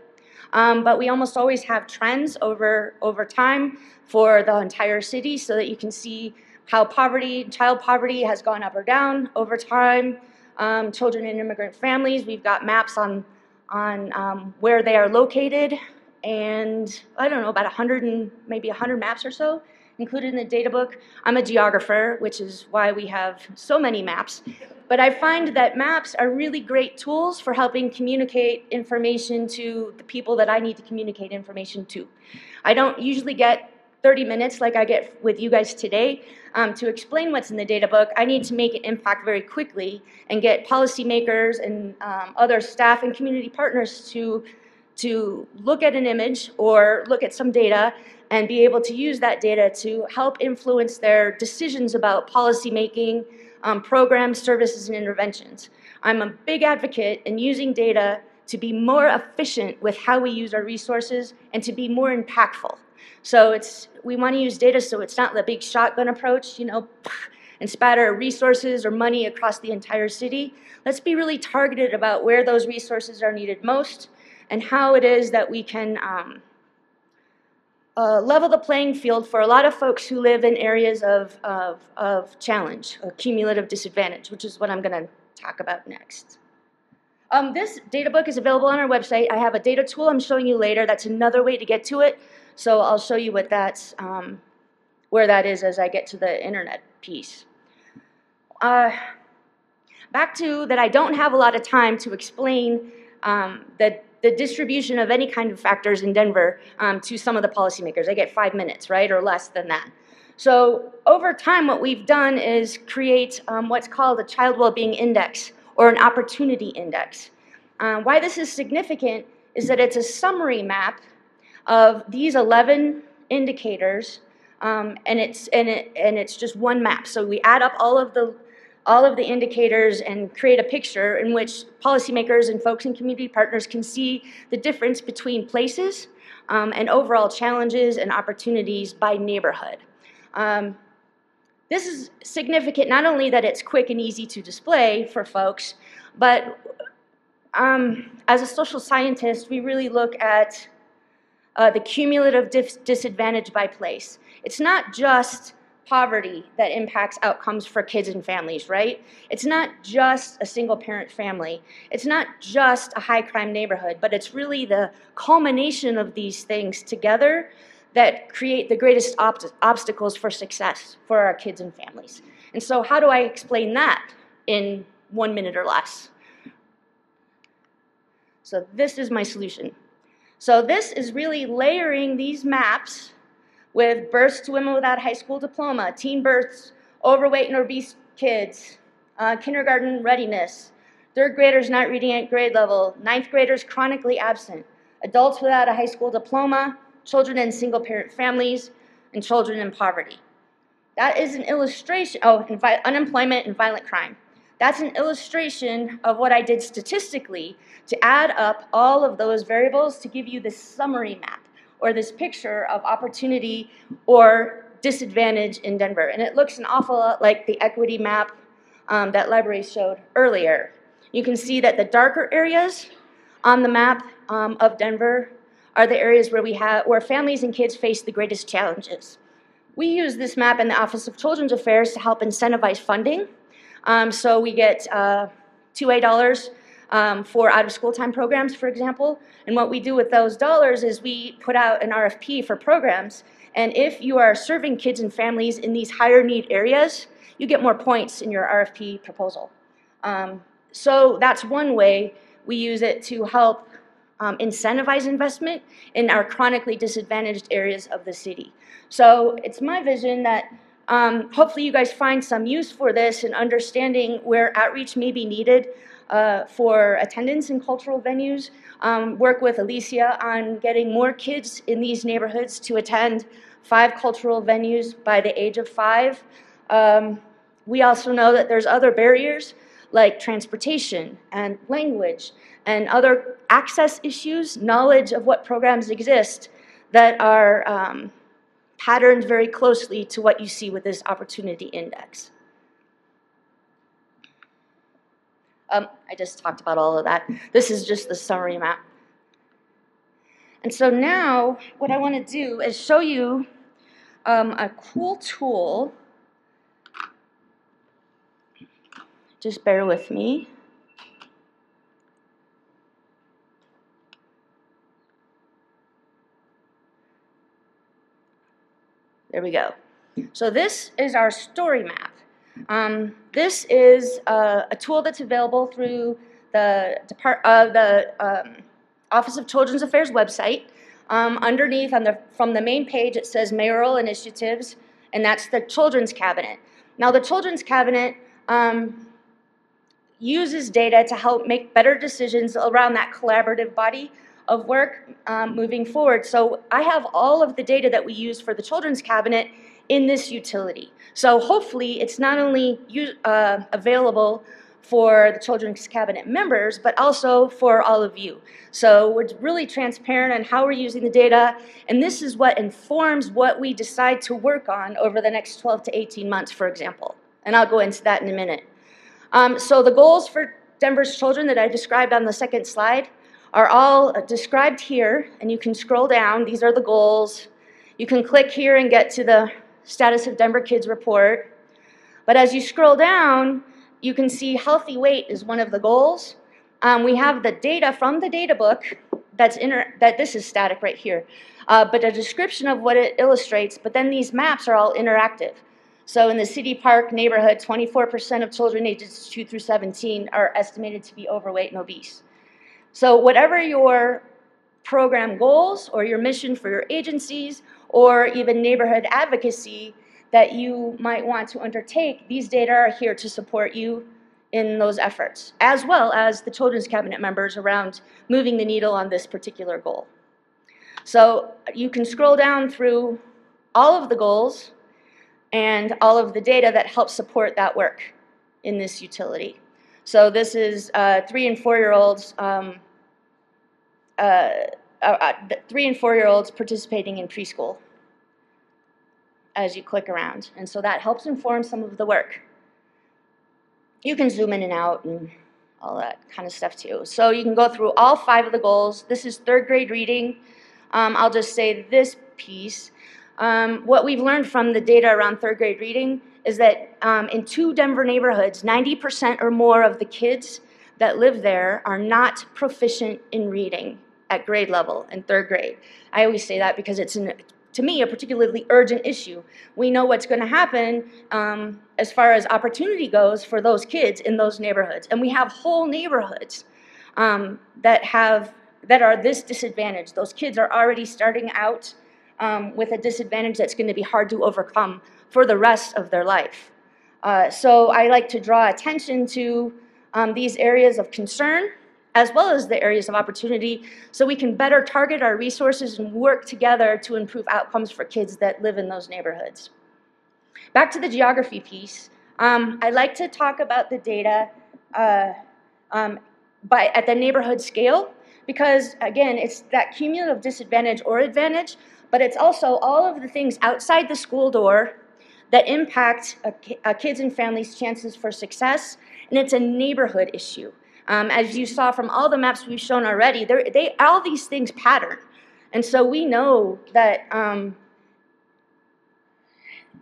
Um, but we almost always have trends over, over time for the entire city so that you can see how poverty, child poverty has gone up or down over time. Um, children in immigrant families, we've got maps on, on um, where they are located and I don't know, about 100 and maybe 100 maps or so included in the data book. I'm a geographer, which is why we have so many maps. But I find that maps are really great tools for helping communicate information to the people that I need to communicate information to. I don't usually get 30 minutes like I get with you guys today um, to explain what's in the data book. I need to make an impact very quickly and get policymakers and um, other staff and community partners to to look at an image or look at some data and be able to use that data to help influence their decisions about policy making, um, programs, services, and interventions. I'm a big advocate in using data to be more efficient with how we use our resources and to be more impactful. So it's we want to use data so it's not the big shotgun approach, you know, and spatter resources or money across the entire city. Let's be really targeted about where those resources are needed most and how it is that we can um, uh, level the playing field for a lot of folks who live in areas of, of, of challenge, cumulative disadvantage, which is what I'm going to talk about next. Um, this data book is available on our website. I have a data tool I'm showing you later. That's another way to get to it. So I'll show you what that's, um, where that is as I get to the internet piece. Uh, back to that I don't have a lot of time to explain um, the the distribution of any kind of factors in Denver um, to some of the policymakers. I get five minutes, right, or less than that. So over time, what we've done is create um, what's called a child well-being index or an opportunity index. Um, why this is significant is that it's a summary map of these 11 indicators, um, and it's and it and it's just one map. So we add up all of the all of the indicators and create a picture in which policymakers and folks and community partners can see the difference between places um, and overall challenges and opportunities by neighborhood. Um, this is significant not only that it's quick and easy to display for folks, but um, as a social scientist, we really look at uh, the cumulative disadvantage by place. It's not just poverty that impacts outcomes for kids and families, right? It's not just a single parent family. It's not just a high crime neighborhood, but it's really the culmination of these things together that create the greatest ob obstacles for success for our kids and families. And so, how do I explain that in one minute or less? So, this is my solution. So, this is really layering these maps with births to women without high school diploma, teen births, overweight and obese kids, uh, kindergarten readiness, third graders not reading at grade level, ninth graders chronically absent, adults without a high school diploma, children in single parent families, and children in poverty. That is an illustration, oh, unemployment and violent crime. That's an illustration of what I did statistically to add up all of those variables to give you this summary map or this picture of opportunity or disadvantage in Denver. And it looks an awful lot like the equity map um, that library showed earlier. You can see that the darker areas on the map um, of Denver are the areas where we have where families and kids face the greatest challenges. We use this map in the Office of Children's Affairs to help incentivize funding. Um, so we get uh, 2A dollars um, for out of school time programs, for example. And what we do with those dollars is we put out an RFP for programs. And if you are serving kids and families in these higher need areas, you get more points in your RFP proposal. Um, so that's one way we use it to help um, incentivize investment in our chronically disadvantaged areas of the city. So it's my vision that um, hopefully you guys find some use for this and understanding where outreach may be needed uh, for attendance in cultural venues. Um, work with Alicia on getting more kids in these neighborhoods to attend five cultural venues by the age of five. Um, we also know that there's other barriers like transportation and language and other access issues, knowledge of what programs exist that are um, patterned very closely to what you see with this opportunity index. Um, I just talked about all of that. This is just the summary map. And so now what I want to do is show you um, a cool tool. Just bear with me. There we go. So this is our story map. Um, this is uh, a tool that's available through the, Depart- uh, the um, Office of Children's Affairs website. Um, underneath on the, from the main page, it says mayoral initiatives, and that's the Children's Cabinet. Now, the Children's Cabinet um, uses data to help make better decisions around that collaborative body of work um, moving forward. So I have all of the data that we use for the Children's Cabinet in this utility. So hopefully it's not only uh, available for the Children's Cabinet members, but also for all of you. So we're really transparent on how we're using the data, and this is what informs what we decide to work on over the next 12 to 18 months, for example. And I'll go into that in a minute. Um, so the goals for Denver's children that I described on the second slide are all described here, and you can scroll down. These are the goals. You can click here and get to the Status of Denver Kids report. But as you scroll down, you can see healthy weight is one of the goals. Um, we have the data from the data book that's inter- that this is static right here, uh, but a description of what it illustrates. But then these maps are all interactive. So in the city park neighborhood, 24% of children ages 2 through 17 are estimated to be overweight and obese. So whatever your program goals or your mission for your agencies or even neighborhood advocacy that you might want to undertake, these data are here to support you in those efforts, as well as the Children's Cabinet members around moving the needle on this particular goal. So you can scroll down through all of the goals and all of the data that help support that work in this utility. So this is uh, three and four-year-olds, um, uh, uh, uh three and four-year-olds participating in preschool as you click around. And so that helps inform some of the work. You can zoom in and out and all that kind of stuff too. So you can go through all five of the goals. This is third grade reading. Um, I'll just say this piece. Um, what we've learned from the data around third grade reading is that um, in two Denver neighborhoods, 90% or more of the kids that live there are not proficient in reading at grade level in third grade. I always say that because it's an to me, a particularly urgent issue. We know what's going to happen um, as far as opportunity goes for those kids in those neighborhoods. And we have whole neighborhoods um, that have that are this disadvantaged. Those kids are already starting out um, with a disadvantage that's going to be hard to overcome for the rest of their life. Uh, so I like to draw attention to um, these areas of concern as well as the areas of opportunity so we can better target our resources and work together to improve outcomes for kids that live in those neighborhoods. Back to the geography piece, um, I like to talk about the data uh, um, by, at the neighborhood scale because, again, it's that cumulative disadvantage or advantage, but it's also all of the things outside the school door that impact a, a kids and families' chances for success, and it's a neighborhood issue. Um, as you saw from all the maps we've shown already, they, all these things pattern. And so we know that, um,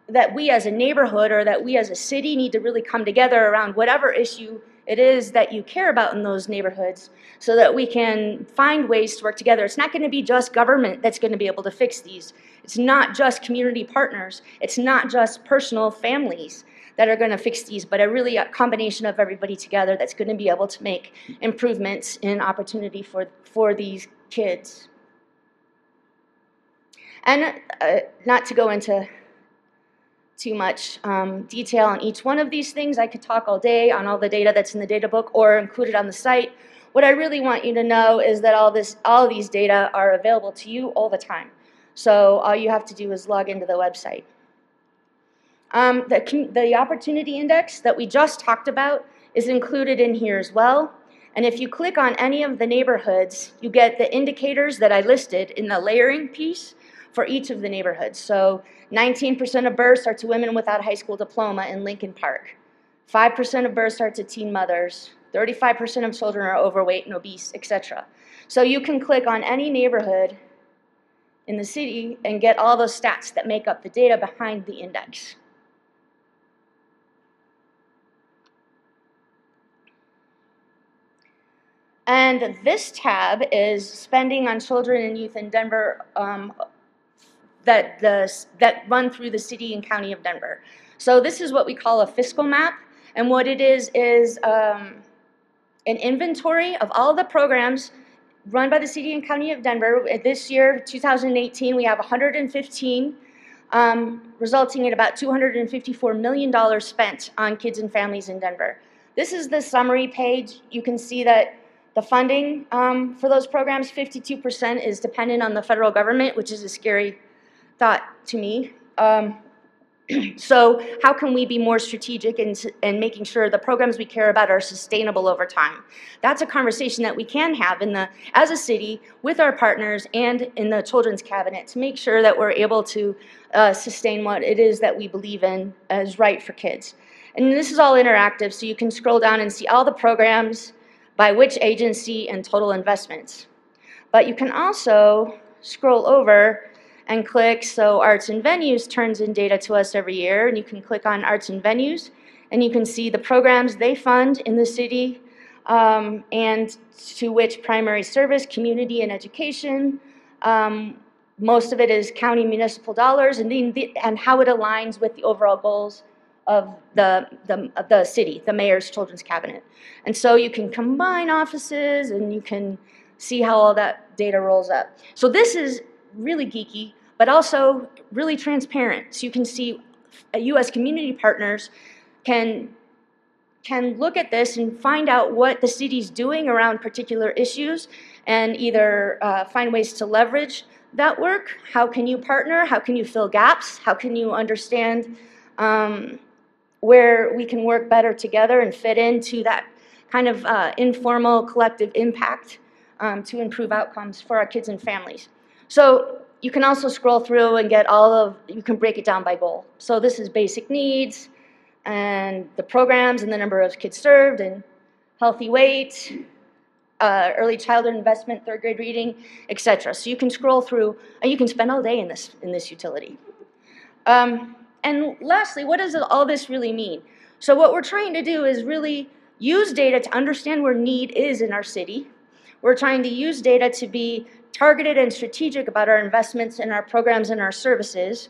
that we as a neighborhood or that we as a city need to really come together around whatever issue it is that you care about in those neighborhoods so that we can find ways to work together. It's not going to be just government that's going to be able to fix these. It's not just community partners. It's not just personal families that are going to fix these, but a really a combination of everybody together that's going to be able to make improvements in opportunity for, for these kids. And uh, not to go into too much um, detail on each one of these things. I could talk all day on all the data that's in the data book or included on the site. What I really want you to know is that all this, all these data are available to you all the time. So all you have to do is log into the website. Um, the, the opportunity index that we just talked about is included in here as well. And if you click on any of the neighborhoods, you get the indicators that I listed in the layering piece for each of the neighborhoods. So 19% of births are to women without a high school diploma in Lincoln Park. 5% of births are to teen mothers. 35% of children are overweight and obese, etc. So you can click on any neighborhood in the city and get all those stats that make up the data behind the index. And this tab is spending on children and youth in Denver um, that, the, that run through the city and county of Denver. So this is what we call a fiscal map. And what it is is um, an inventory of all the programs run by the city and county of Denver. This year, 2018, we have 115, um, resulting in about $254 million spent on kids and families in Denver. This is the summary page. You can see that the funding um, for those programs, 52% is dependent on the federal government, which is a scary thought to me. Um, so how can we be more strategic in, in making sure the programs we care about are sustainable over time? That's a conversation that we can have in the, as a city with our partners and in the children's cabinet to make sure that we're able to uh, sustain what it is that we believe in as right for kids. And this is all interactive, so you can scroll down and see all the programs, by which agency and total investments. But you can also scroll over and click, so Arts and Venues turns in data to us every year, and you can click on Arts and Venues, and you can see the programs they fund in the city, um, and to which primary service, community, and education. Um, most of it is county municipal dollars, and, the, and how it aligns with the overall goals of the, the, the city, the mayor's children's cabinet. And so you can combine offices and you can see how all that data rolls up. So this is really geeky, but also really transparent. So you can see U.S. community partners can can look at this and find out what the city's doing around particular issues and either uh, find ways to leverage that work. How can you partner? How can you fill gaps? How can you understand um, where we can work better together and fit into that kind of uh, informal collective impact um, to improve outcomes for our kids and families. So you can also scroll through and get all of, you can break it down by goal. So this is basic needs and the programs and the number of kids served and healthy weight, uh, early childhood investment, third grade reading, etc. So you can scroll through and you can spend all day in this, in this utility. Um, and lastly, what does all this really mean? So what we're trying to do is really use data to understand where need is in our city. We're trying to use data to be targeted and strategic about our investments in our programs and our services,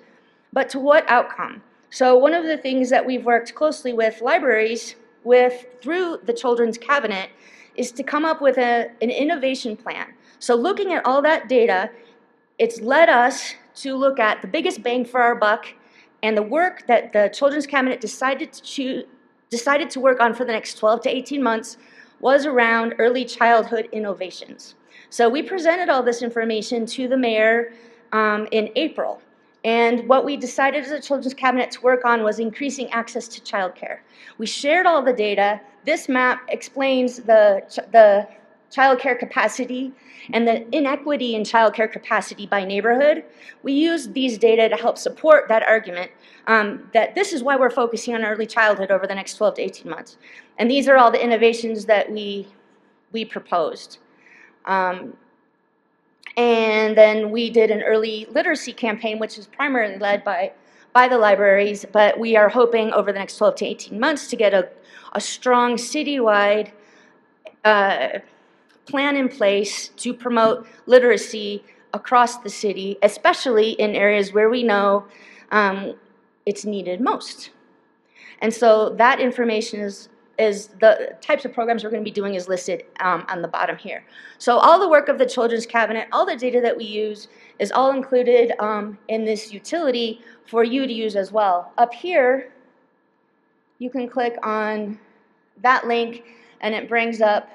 but to what outcome? So one of the things that we've worked closely with libraries with through the Children's Cabinet is to come up with a, an innovation plan. So looking at all that data, it's led us to look at the biggest bang for our buck and the work that the Children's Cabinet decided to choose, decided to work on for the next 12 to 18 months was around early childhood innovations. So we presented all this information to the mayor um, in April. And what we decided as a Children's Cabinet to work on was increasing access to childcare. We shared all the data. This map explains the, the childcare capacity and the inequity in childcare capacity by neighborhood. We used these data to help support that argument um, that this is why we're focusing on early childhood over the next 12 to 18 months. And these are all the innovations that we, we proposed. Um, and then we did an early literacy campaign, which is primarily led by, by the libraries, but we are hoping over the next 12 to 18 months to get a, a strong citywide uh, plan in place to promote literacy across the city, especially in areas where we know um, it's needed most. And so that information is is the types of programs we're going to be doing is listed um, on the bottom here. So all the work of the Children's Cabinet, all the data that we use is all included um, in this utility for you to use as well. Up here, you can click on that link and it brings up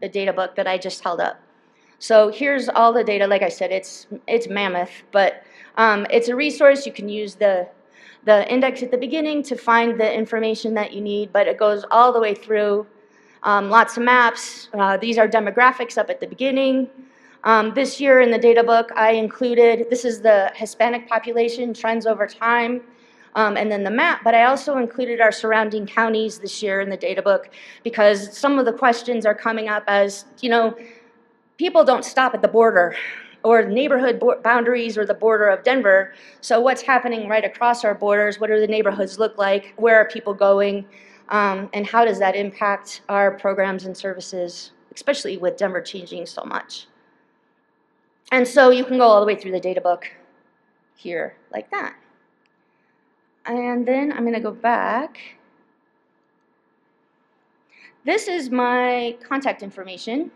the data book that I just held up. So here's all the data. Like I said, it's, it's mammoth, but um, it's a resource. You can use the the index at the beginning to find the information that you need, but it goes all the way through. Um, lots of maps. Uh, these are demographics up at the beginning. Um, this year in the data book, I included, this is the Hispanic population trends over time, um, and then the map, but I also included our surrounding counties this year in the data book because some of the questions are coming up as, you know, people don't stop at the border or neighborhood boundaries or the border of Denver. So what's happening right across our borders? What do the neighborhoods look like? Where are people going? Um, and how does that impact our programs and services, especially with Denver changing so much? And so you can go all the way through the data book here like that. And then I'm going to go back. This is my contact information.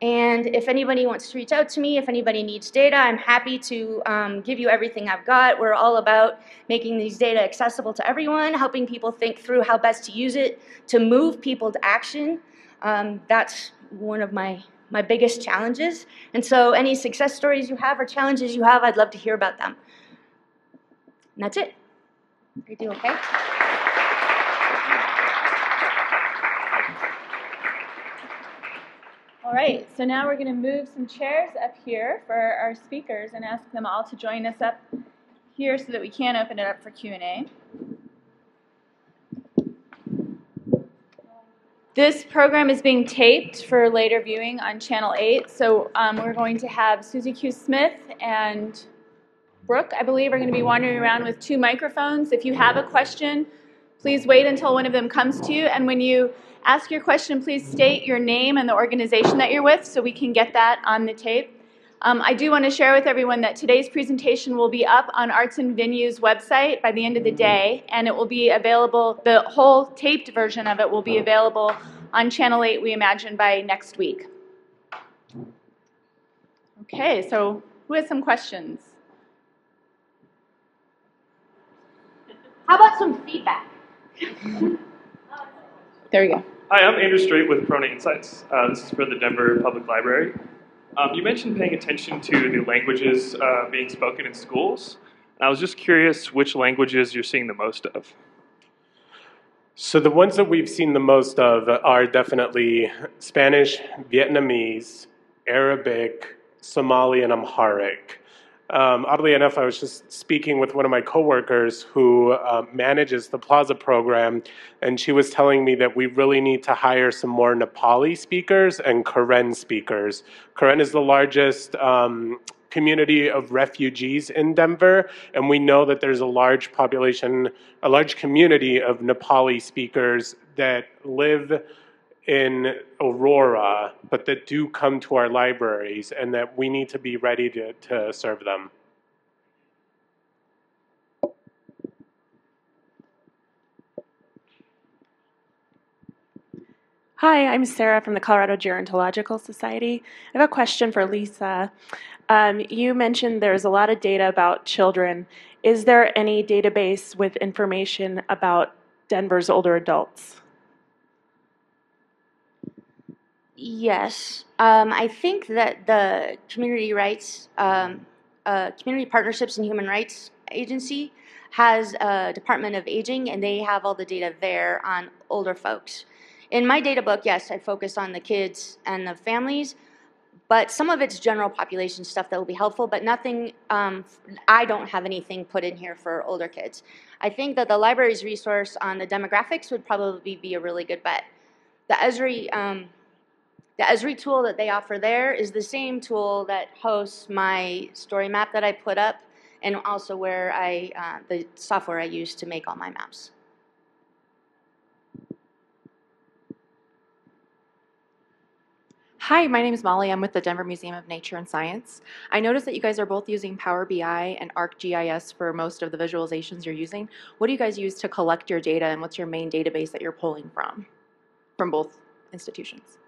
And if anybody wants to reach out to me, if anybody needs data, I'm happy to um, give you everything I've got. We're all about making these data accessible to everyone, helping people think through how best to use it to move people to action. Um, that's one of my, my biggest challenges. And so any success stories you have or challenges you have, I'd love to hear about them. And that's it. You do okay? All right, so now we're going to move some chairs up here for our speakers and ask them all to join us up here so that we can open it up for Q&A. This program is being taped for later viewing on Channel 8, so um, we're going to have Susie Q. Smith and Brooke, I believe, are going to be wandering around with two microphones. If you have a question, please wait until one of them comes to you, and when you ask your question, please state your name and the organization that you're with so we can get that on the tape. Um, I do want to share with everyone that today's presentation will be up on Arts and Venues website by the end of the day, and it will be available, the whole taped version of it will be available on Channel 8, we imagine, by next week. Okay, so who has some questions? How about some feedback? There we go. Hi, I'm Andrew Strait with Corona Insights. Uh, this is for the Denver Public Library. Um, you mentioned paying attention to the languages uh, being spoken in schools. And I was just curious which languages you're seeing the most of. So the ones that we've seen the most of are definitely Spanish, Vietnamese, Arabic, Somali, and Amharic. Um, oddly enough, I was just speaking with one of my coworkers who uh, manages the Plaza program, and she was telling me that we really need to hire some more Nepali speakers and Karen speakers. Karen is the largest um, community of refugees in Denver, and we know that there's a large population, a large community of Nepali speakers that live in Aurora, but that do come to our libraries and that we need to be ready to, to serve them. Hi, I'm Sarah from the Colorado Gerontological Society. I have a question for Lisa. Um, you mentioned there's a lot of data about children. Is there any database with information about Denver's older adults? Yes, um, I think that the community rights, um, uh, community partnerships and human rights agency has a Department of Aging, and they have all the data there on older folks. In my data book, yes, I focus on the kids and the families, but some of it's general population stuff that will be helpful, but nothing, um, I don't have anything put in here for older kids. I think that the library's resource on the demographics would probably be a really good bet. The Esri, um, the Esri tool that they offer there is the same tool that hosts my story map that I put up and also where I, uh, the software I use to make all my maps. Hi, my name is Molly. I'm with the Denver Museum of Nature and Science. I noticed that you guys are both using Power BI and ArcGIS for most of the visualizations you're using. What do you guys use to collect your data and what's your main database that you're pulling from, from both institutions?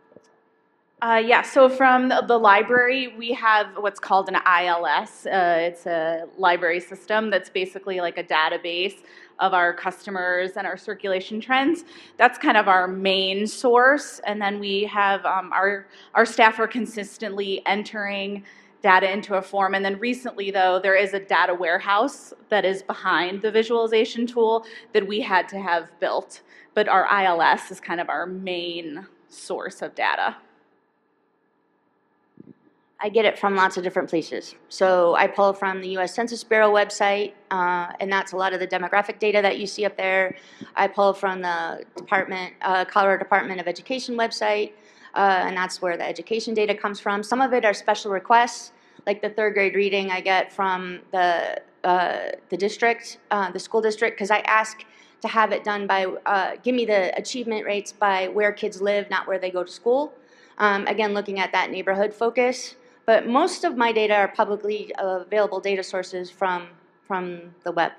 Uh, yeah, so from the, library, we have what's called an ILS. Uh, it's a library system that's basically like a database of our customers and our circulation trends. That's kind of our main source. And then we have um, our, our staff are consistently entering data into a form. And then recently, though, there is a data warehouse that is behind the visualization tool that we had to have built. But our ILS is kind of our main source of data. I get it from lots of different places. So I pull from the U.S. Census Bureau website, uh, and that's a lot of the demographic data that you see up there. I pull from the Department, uh, Colorado Department of Education website, uh, and that's where the education data comes from. Some of it are special requests, like the third grade reading I get from the uh, the district, uh, the school district, because I ask to have it done by uh, give me the achievement rates by where kids live, not where they go to school. Um, again, looking at that neighborhood focus. But most of my data are publicly available data sources from, from the web.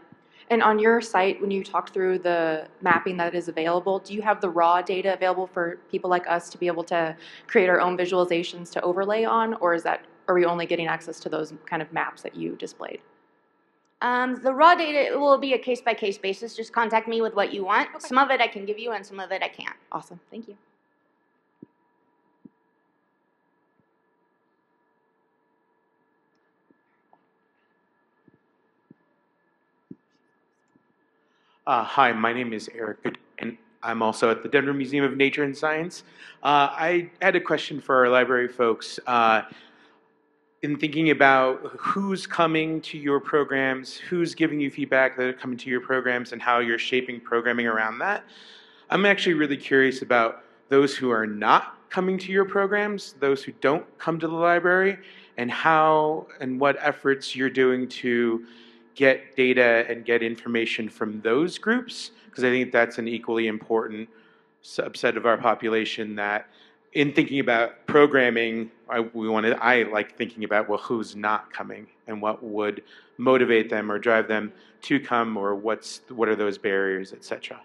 And on your site, when you talk through the mapping that is available, do you have the raw data available for people like us to be able to create our own visualizations to overlay on, or is that are we only getting access to those kind of maps that you displayed? Um, the raw data will be a case by case basis. Just contact me with what you want. Okay. Some of it I can give you, and some of it I can't. Awesome. Thank you. Uh, hi, my name is Eric Good, and I'm also at the Denver Museum of Nature and Science. Uh, I had a question for our library folks. Uh, in thinking about who's coming to your programs, who's giving you feedback that are coming to your programs, and how you're shaping programming around that, I'm actually really curious about those who are not coming to your programs, those who don't come to the library, and how and what efforts you're doing to get data and get information from those groups because I think that's an equally important subset of our population that in thinking about programming, I, we wanted, I like thinking about, well, who's not coming and what would motivate them or drive them to come or what's, what are those barriers, etc.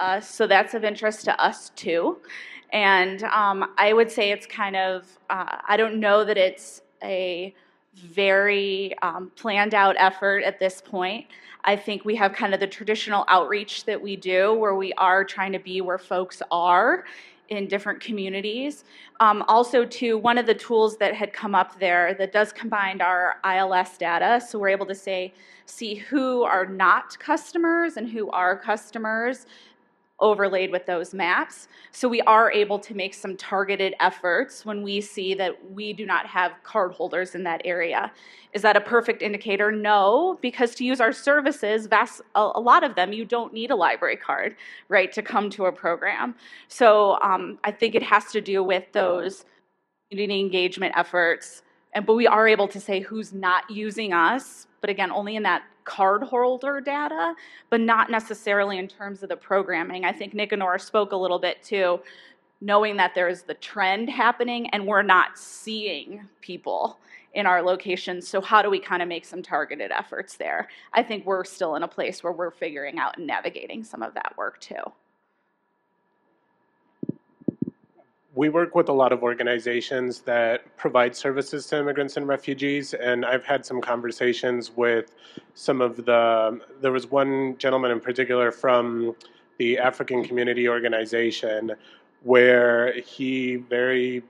Uh, so that's of interest to us too. And um, I would say it's kind of, uh, I don't know that it's a very um, planned out effort at this point. I think we have kind of the traditional outreach that we do where we are trying to be where folks are in different communities. Um, also, too, one of the tools that had come up there that does combine our ILS data, so we're able to say, see who are not customers and who are customers overlaid with those maps. So we are able to make some targeted efforts when we see that we do not have card holders in that area. Is that a perfect indicator? No, because to use our services, vast, a, a lot of them, you don't need a library card, right, to come to a program. So um, I think it has to do with those community engagement efforts. And, but we are able to say who's not using us, but again, only in that card holder data, but not necessarily in terms of the programming. I think Nicanor spoke a little bit too, knowing that there's the trend happening and we're not seeing people in our locations. So, how do we kind of make some targeted efforts there? I think we're still in a place where we're figuring out and navigating some of that work too. We work with a lot of organizations that provide services to immigrants and refugees, and I've had some conversations with some of the. There was one gentleman in particular from the African Community Organization where he very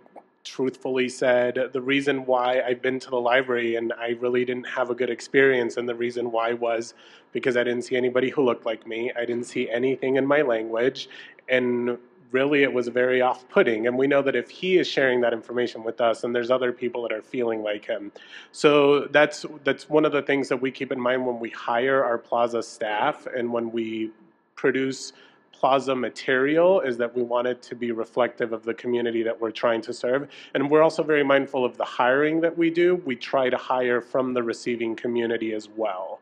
truthfully said the reason why I've been to the library and I really didn't have a good experience, and the reason why was because I didn't see anybody who looked like me, I didn't see anything in my language, and really it was very off putting. And we know that if he is sharing that information with us, and there's other people that are feeling like him. So that's, that's one of the things that we keep in mind when we hire our Plaza staff and when we produce plaza material is that we want it to be reflective of the community that we're trying to serve. And we're also very mindful of the hiring that we do. We try to hire from the receiving community as well.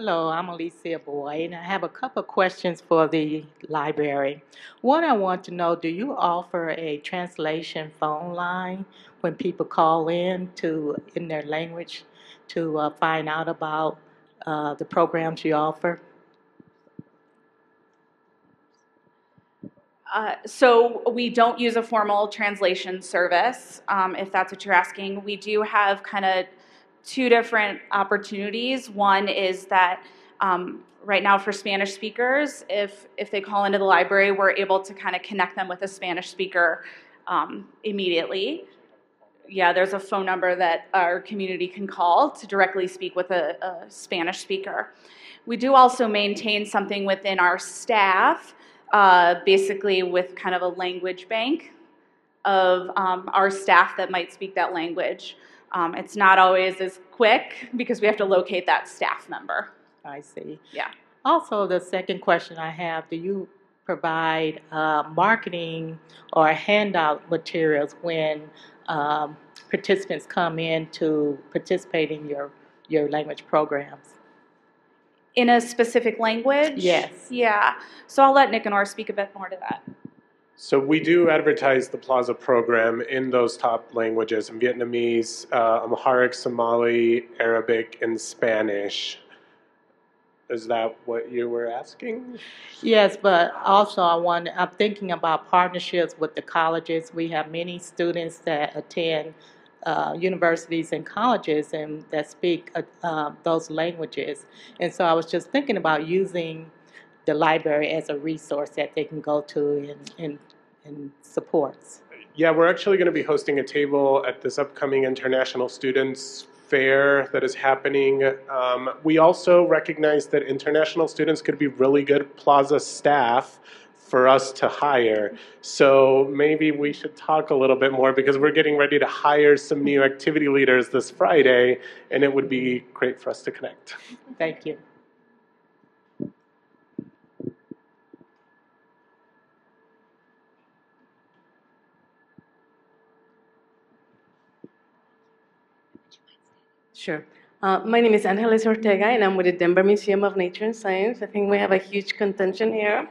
Hello, I'm Alicia Boyd, and I have a couple questions for the library. One, I want to know do you offer a translation phone line when people call in to in their language to uh, find out about uh, the programs you offer? Uh, so we don't use a formal translation service, um, if that's what you're asking. We do have kind of two different opportunities. One is that um, right now for Spanish speakers, if if they call into the library, we're able to kind of connect them with a Spanish speaker um, immediately. Yeah, there's a phone number that our community can call to directly speak with a, a Spanish speaker. We do also maintain something within our staff, uh, basically with kind of a language bank of um, our staff that might speak that language. Um, it's not always as quick because we have to locate that staff member. I see. Yeah. Also, the second question I have do you provide uh, marketing or handout materials when um, participants come in to participate in your, your language programs? In a specific language? Yes. Yeah. So I'll let Nicanor speak a bit more to that. So we do advertise the Plaza program in those top languages in Vietnamese, uh, Amharic, Somali, Arabic, and Spanish. Is that what you were asking? Yes, but also I want, I'm thinking about partnerships with the colleges. We have many students that attend uh, universities and colleges and that speak uh, uh, those languages. And so I was just thinking about using the library as a resource that they can go to and, and, and supports. Yeah, we're actually going to be hosting a table at this upcoming International Students Fair that is happening. Um, we also recognize that international students could be really good Plaza staff for us to hire. So maybe we should talk a little bit more because we're getting ready to hire some new activity leaders this Friday, and it would be great for us to connect. Thank you. Sure. Uh, my name is Angeles Ortega, and I'm with the Denver Museum of Nature and Science. I think we have a huge contention here.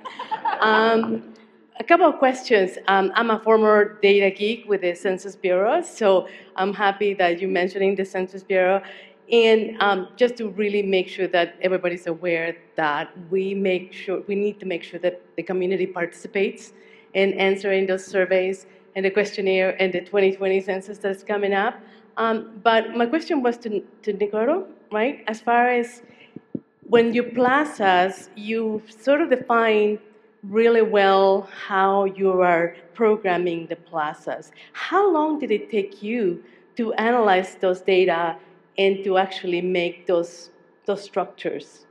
Um, a couple of questions. Um, I'm a former data geek with the Census Bureau, so I'm happy that you're mentioning the Census Bureau. And um, just to really make sure that everybody's aware that we make sure we need to make sure that the community participates in answering those surveys and the questionnaire and the 2020 census that's coming up. Um, but my question was to, to Nicolo, right? As far as when you plazas, you sort of define really well how you are programming the plazas. How long did it take you to analyze those data and to actually make those, those structures?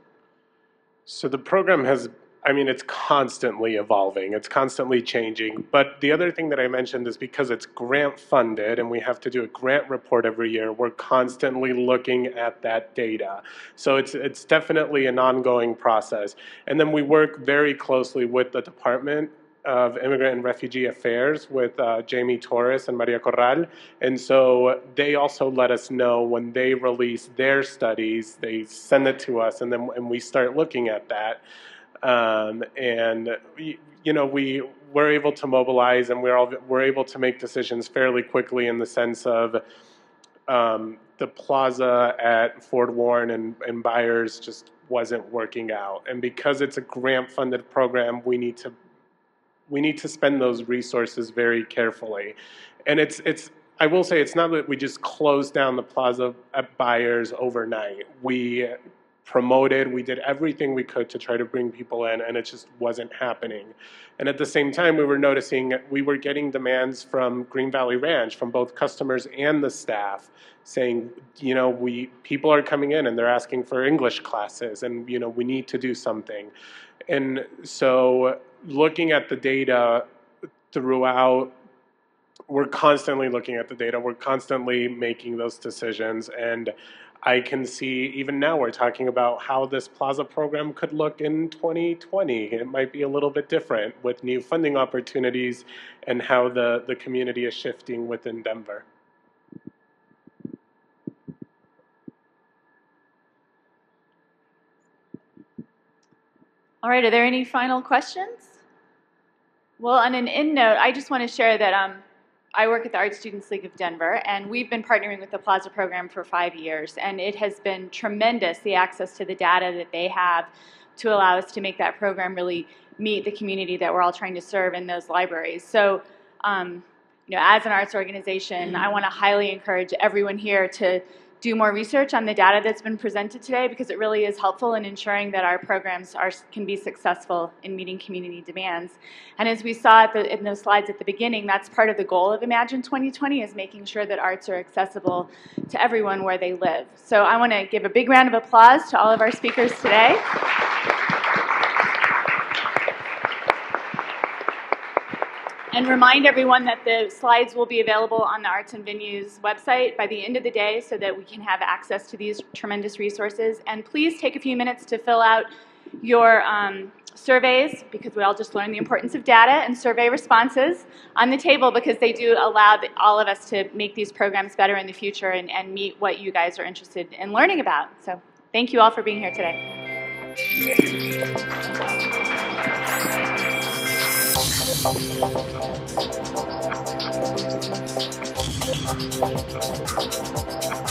So the program has I mean, it's constantly evolving, it's constantly changing. But the other thing that I mentioned is because it's grant funded and we have to do a grant report every year, we're constantly looking at that data. So it's, it's definitely an ongoing process. And then we work very closely with the Department of Immigrant and Refugee Affairs with uh, Jamie Torres and Maria Corral. And so they also let us know when they release their studies, they send it to us, and then and we start looking at that. Um, and we, you know, we we're able to mobilize and we're, all, we're able to make decisions fairly quickly in the sense of um, the plaza at Ford-Warren and, and Byers just wasn't working out. And because it's a grant funded program, we need to we need to spend those resources very carefully. And it's it's I will say it's not that we just closed down the plaza at Byers overnight. We promoted, we did everything we could to try to bring people in, and it just wasn't happening. And at the same time, we were noticing we were getting demands from Green Valley Ranch, from both customers and the staff, saying, you know, we people are coming in and they're asking for English classes, and you know, we need to do something. And so, looking at the data throughout we're constantly looking at the data. We're constantly making those decisions. And I can see even now we're talking about how this Plaza program could look in 2020. It might be a little bit different with new funding opportunities and how the, the community is shifting within Denver. All right, are there any final questions? Well, on an end note, I just want to share that um, I work at the Art Students League of Denver, and we've been partnering with the Plaza program for five years, and it has been tremendous the access to the data that they have to allow us to make that program really meet the community that we're all trying to serve in those libraries. So, um, you know, as an arts organization, I want to highly encourage everyone here to do more research on the data that's been presented today because it really is helpful in ensuring that our programs are, can be successful in meeting community demands. And as we saw the, in those slides at the beginning, that's part of the goal of Imagine 2020 is making sure that arts are accessible to everyone where they live. So I want to give a big round of applause to all of our speakers today. And remind everyone that the slides will be available on the Arts and Venues website by the end of the day so that we can have access to these tremendous resources. And please take a few minutes to fill out your um, surveys because we all just learned the importance of data and survey responses on the table because they do allow the, all of us to make these programs better in the future and, and meet what you guys are interested in learning about. So thank you all for being here today. Thank you.